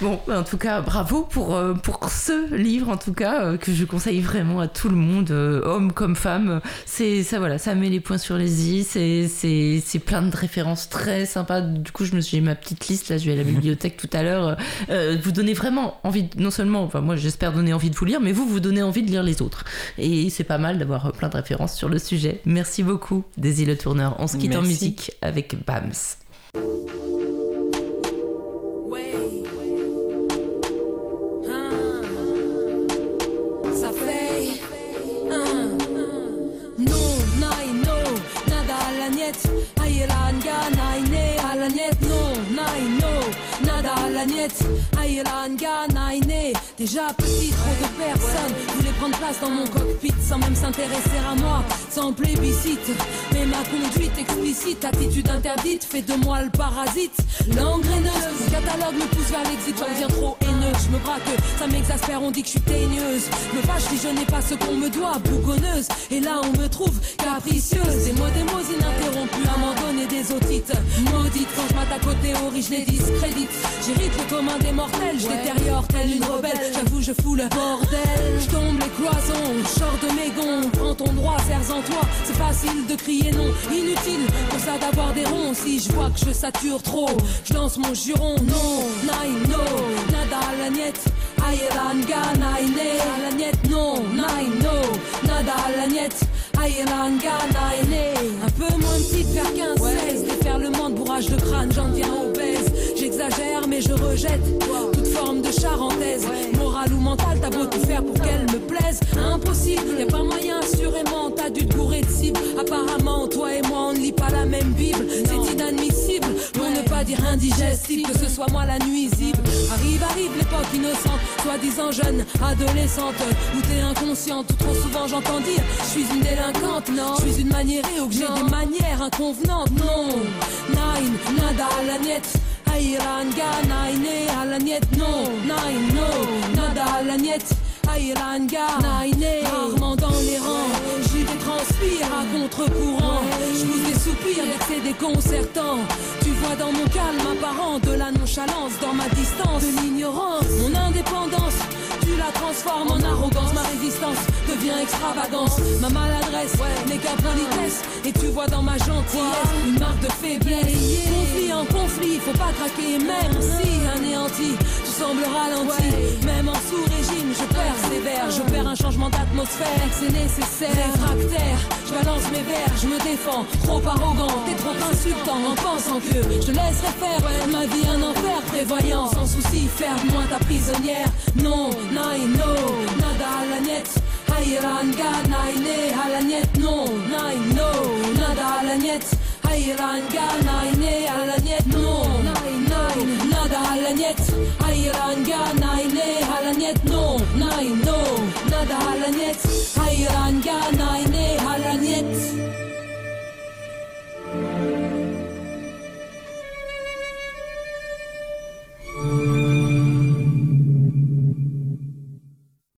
Bon, en tout cas, bravo pour, euh, pour ce livre, en tout cas, euh, que je conseille vraiment à tout le monde, euh, homme comme femme. C'est ça, voilà, ça met les points sur les i. C'est plein de références très sympas. Du coup, je me suis j'ai ma petite liste là. Je vais à la bibliothèque tout à l'heure. Euh, vous donnez vraiment envie, de- non seulement, enfin moi j'espère donner envie de vous lire, mais vous vous donnez envie de lire les autres. Et c'est pas mal d'avoir plein de références sur le sujet. Merci beaucoup, Daisy Le Tourneur. On se quitte en Merci. musique avec Bams. À la niette. Aïe, la nga, naï, né, à la non, nada à la né. Déjà petit, trop de personnes voulaient prendre place dans mon cockpit sans même s'intéresser à moi, sans plébiscite. Mais ma conduite explicite, attitude interdite, fait de moi le parasite. L'engraineuse, le catalogue me pousse vers l'exit, j'en deviens trop Je me braque, ça m'exaspère, on dit que je suis teigneuse. Me fâche si je n'ai pas ce qu'on me doit, bougonneuse. Et là on me trouve capricieuse. Des mots, des mots ininterrompus à m'en donner des otites. Maudite quand je m'attaque aux théories, je les discrédite. J'irrite le commun des mortels, je détériore telle une rebelle. J'avoue, je fous le bordel. Je tombe les cloisons, sors de mes gonds. Prends ton droit, serre en toi. C'est facile de crier non, inutile pour ça d'avoir des ronds. Si je vois que je sature trop, je lance mon juron. Non, nine, no, nada à la niette. Aïe, la nga, nine, à la niette. Non, nine, no, nada à la niette. Aïe, la nga, nine, un peu moins petite vers 15, 16. Déferlement de bourrage de crâne, j'en deviens obèse. J'exagère, mais je rejette toute forme de charentaise. Morale ou mentale, t'as beau tout faire pour qu'elle me plaise. Impossible, y a pas moyen, assurément. T'as dû te bourrer de cible. Apparemment, toi et moi, on ne lit pas la même Bible. C'est inadmissible, pour ne pas dire indigestible, que ce soit moi la nuisible. Arrive, arrive l'époque innocente, soi-disant jeune, adolescente, où t'es inconsciente. Tout trop souvent, j'entends dire, je suis une délinquante, non. Je suis une maniérée ou que j'ai des manières inconvenantes, non. Nine, nada à la niette. Niet, non, nine, no, nada à la niet. Aïranga, naine, rarement dans les rangs. J'y transpire à contre-courant. Je pousse des soupirs, mais c'est déconcertant. Tu vois dans mon calme apparent de la nonchalance, dans ma distance, de l'ignorance, mon indépendance. Tu la transformes en arrogance, ma résistance devient extravagance. Ma maladresse n'est qu'à politesse. Et tu vois dans ma gentillesse une marque de faiblesse. Conflit en conflit, faut pas craquer, même si anéanti, tu sembles ralenti. Même en sous-régime, je persévère. Je perds un changement d'atmosphère, c'est nécessaire. Réfractaire, je balance mes vers, je me défends. Trop arrogant, t'es trop insultant en pensant que je te laisserai faire ma vie un enfer. Prévoyant, sans souci, ferme-moi ta prisonnière. Non, nej, no Nada halanet, hayran ga nej, ne halanet, no Nej, no, nada halanet, hayran ga nej, ne halanet, no Nada halanet, hayran ga nej, ne halanet, no Nej, no, nada halanet, hayran ga nej, ne halanet thank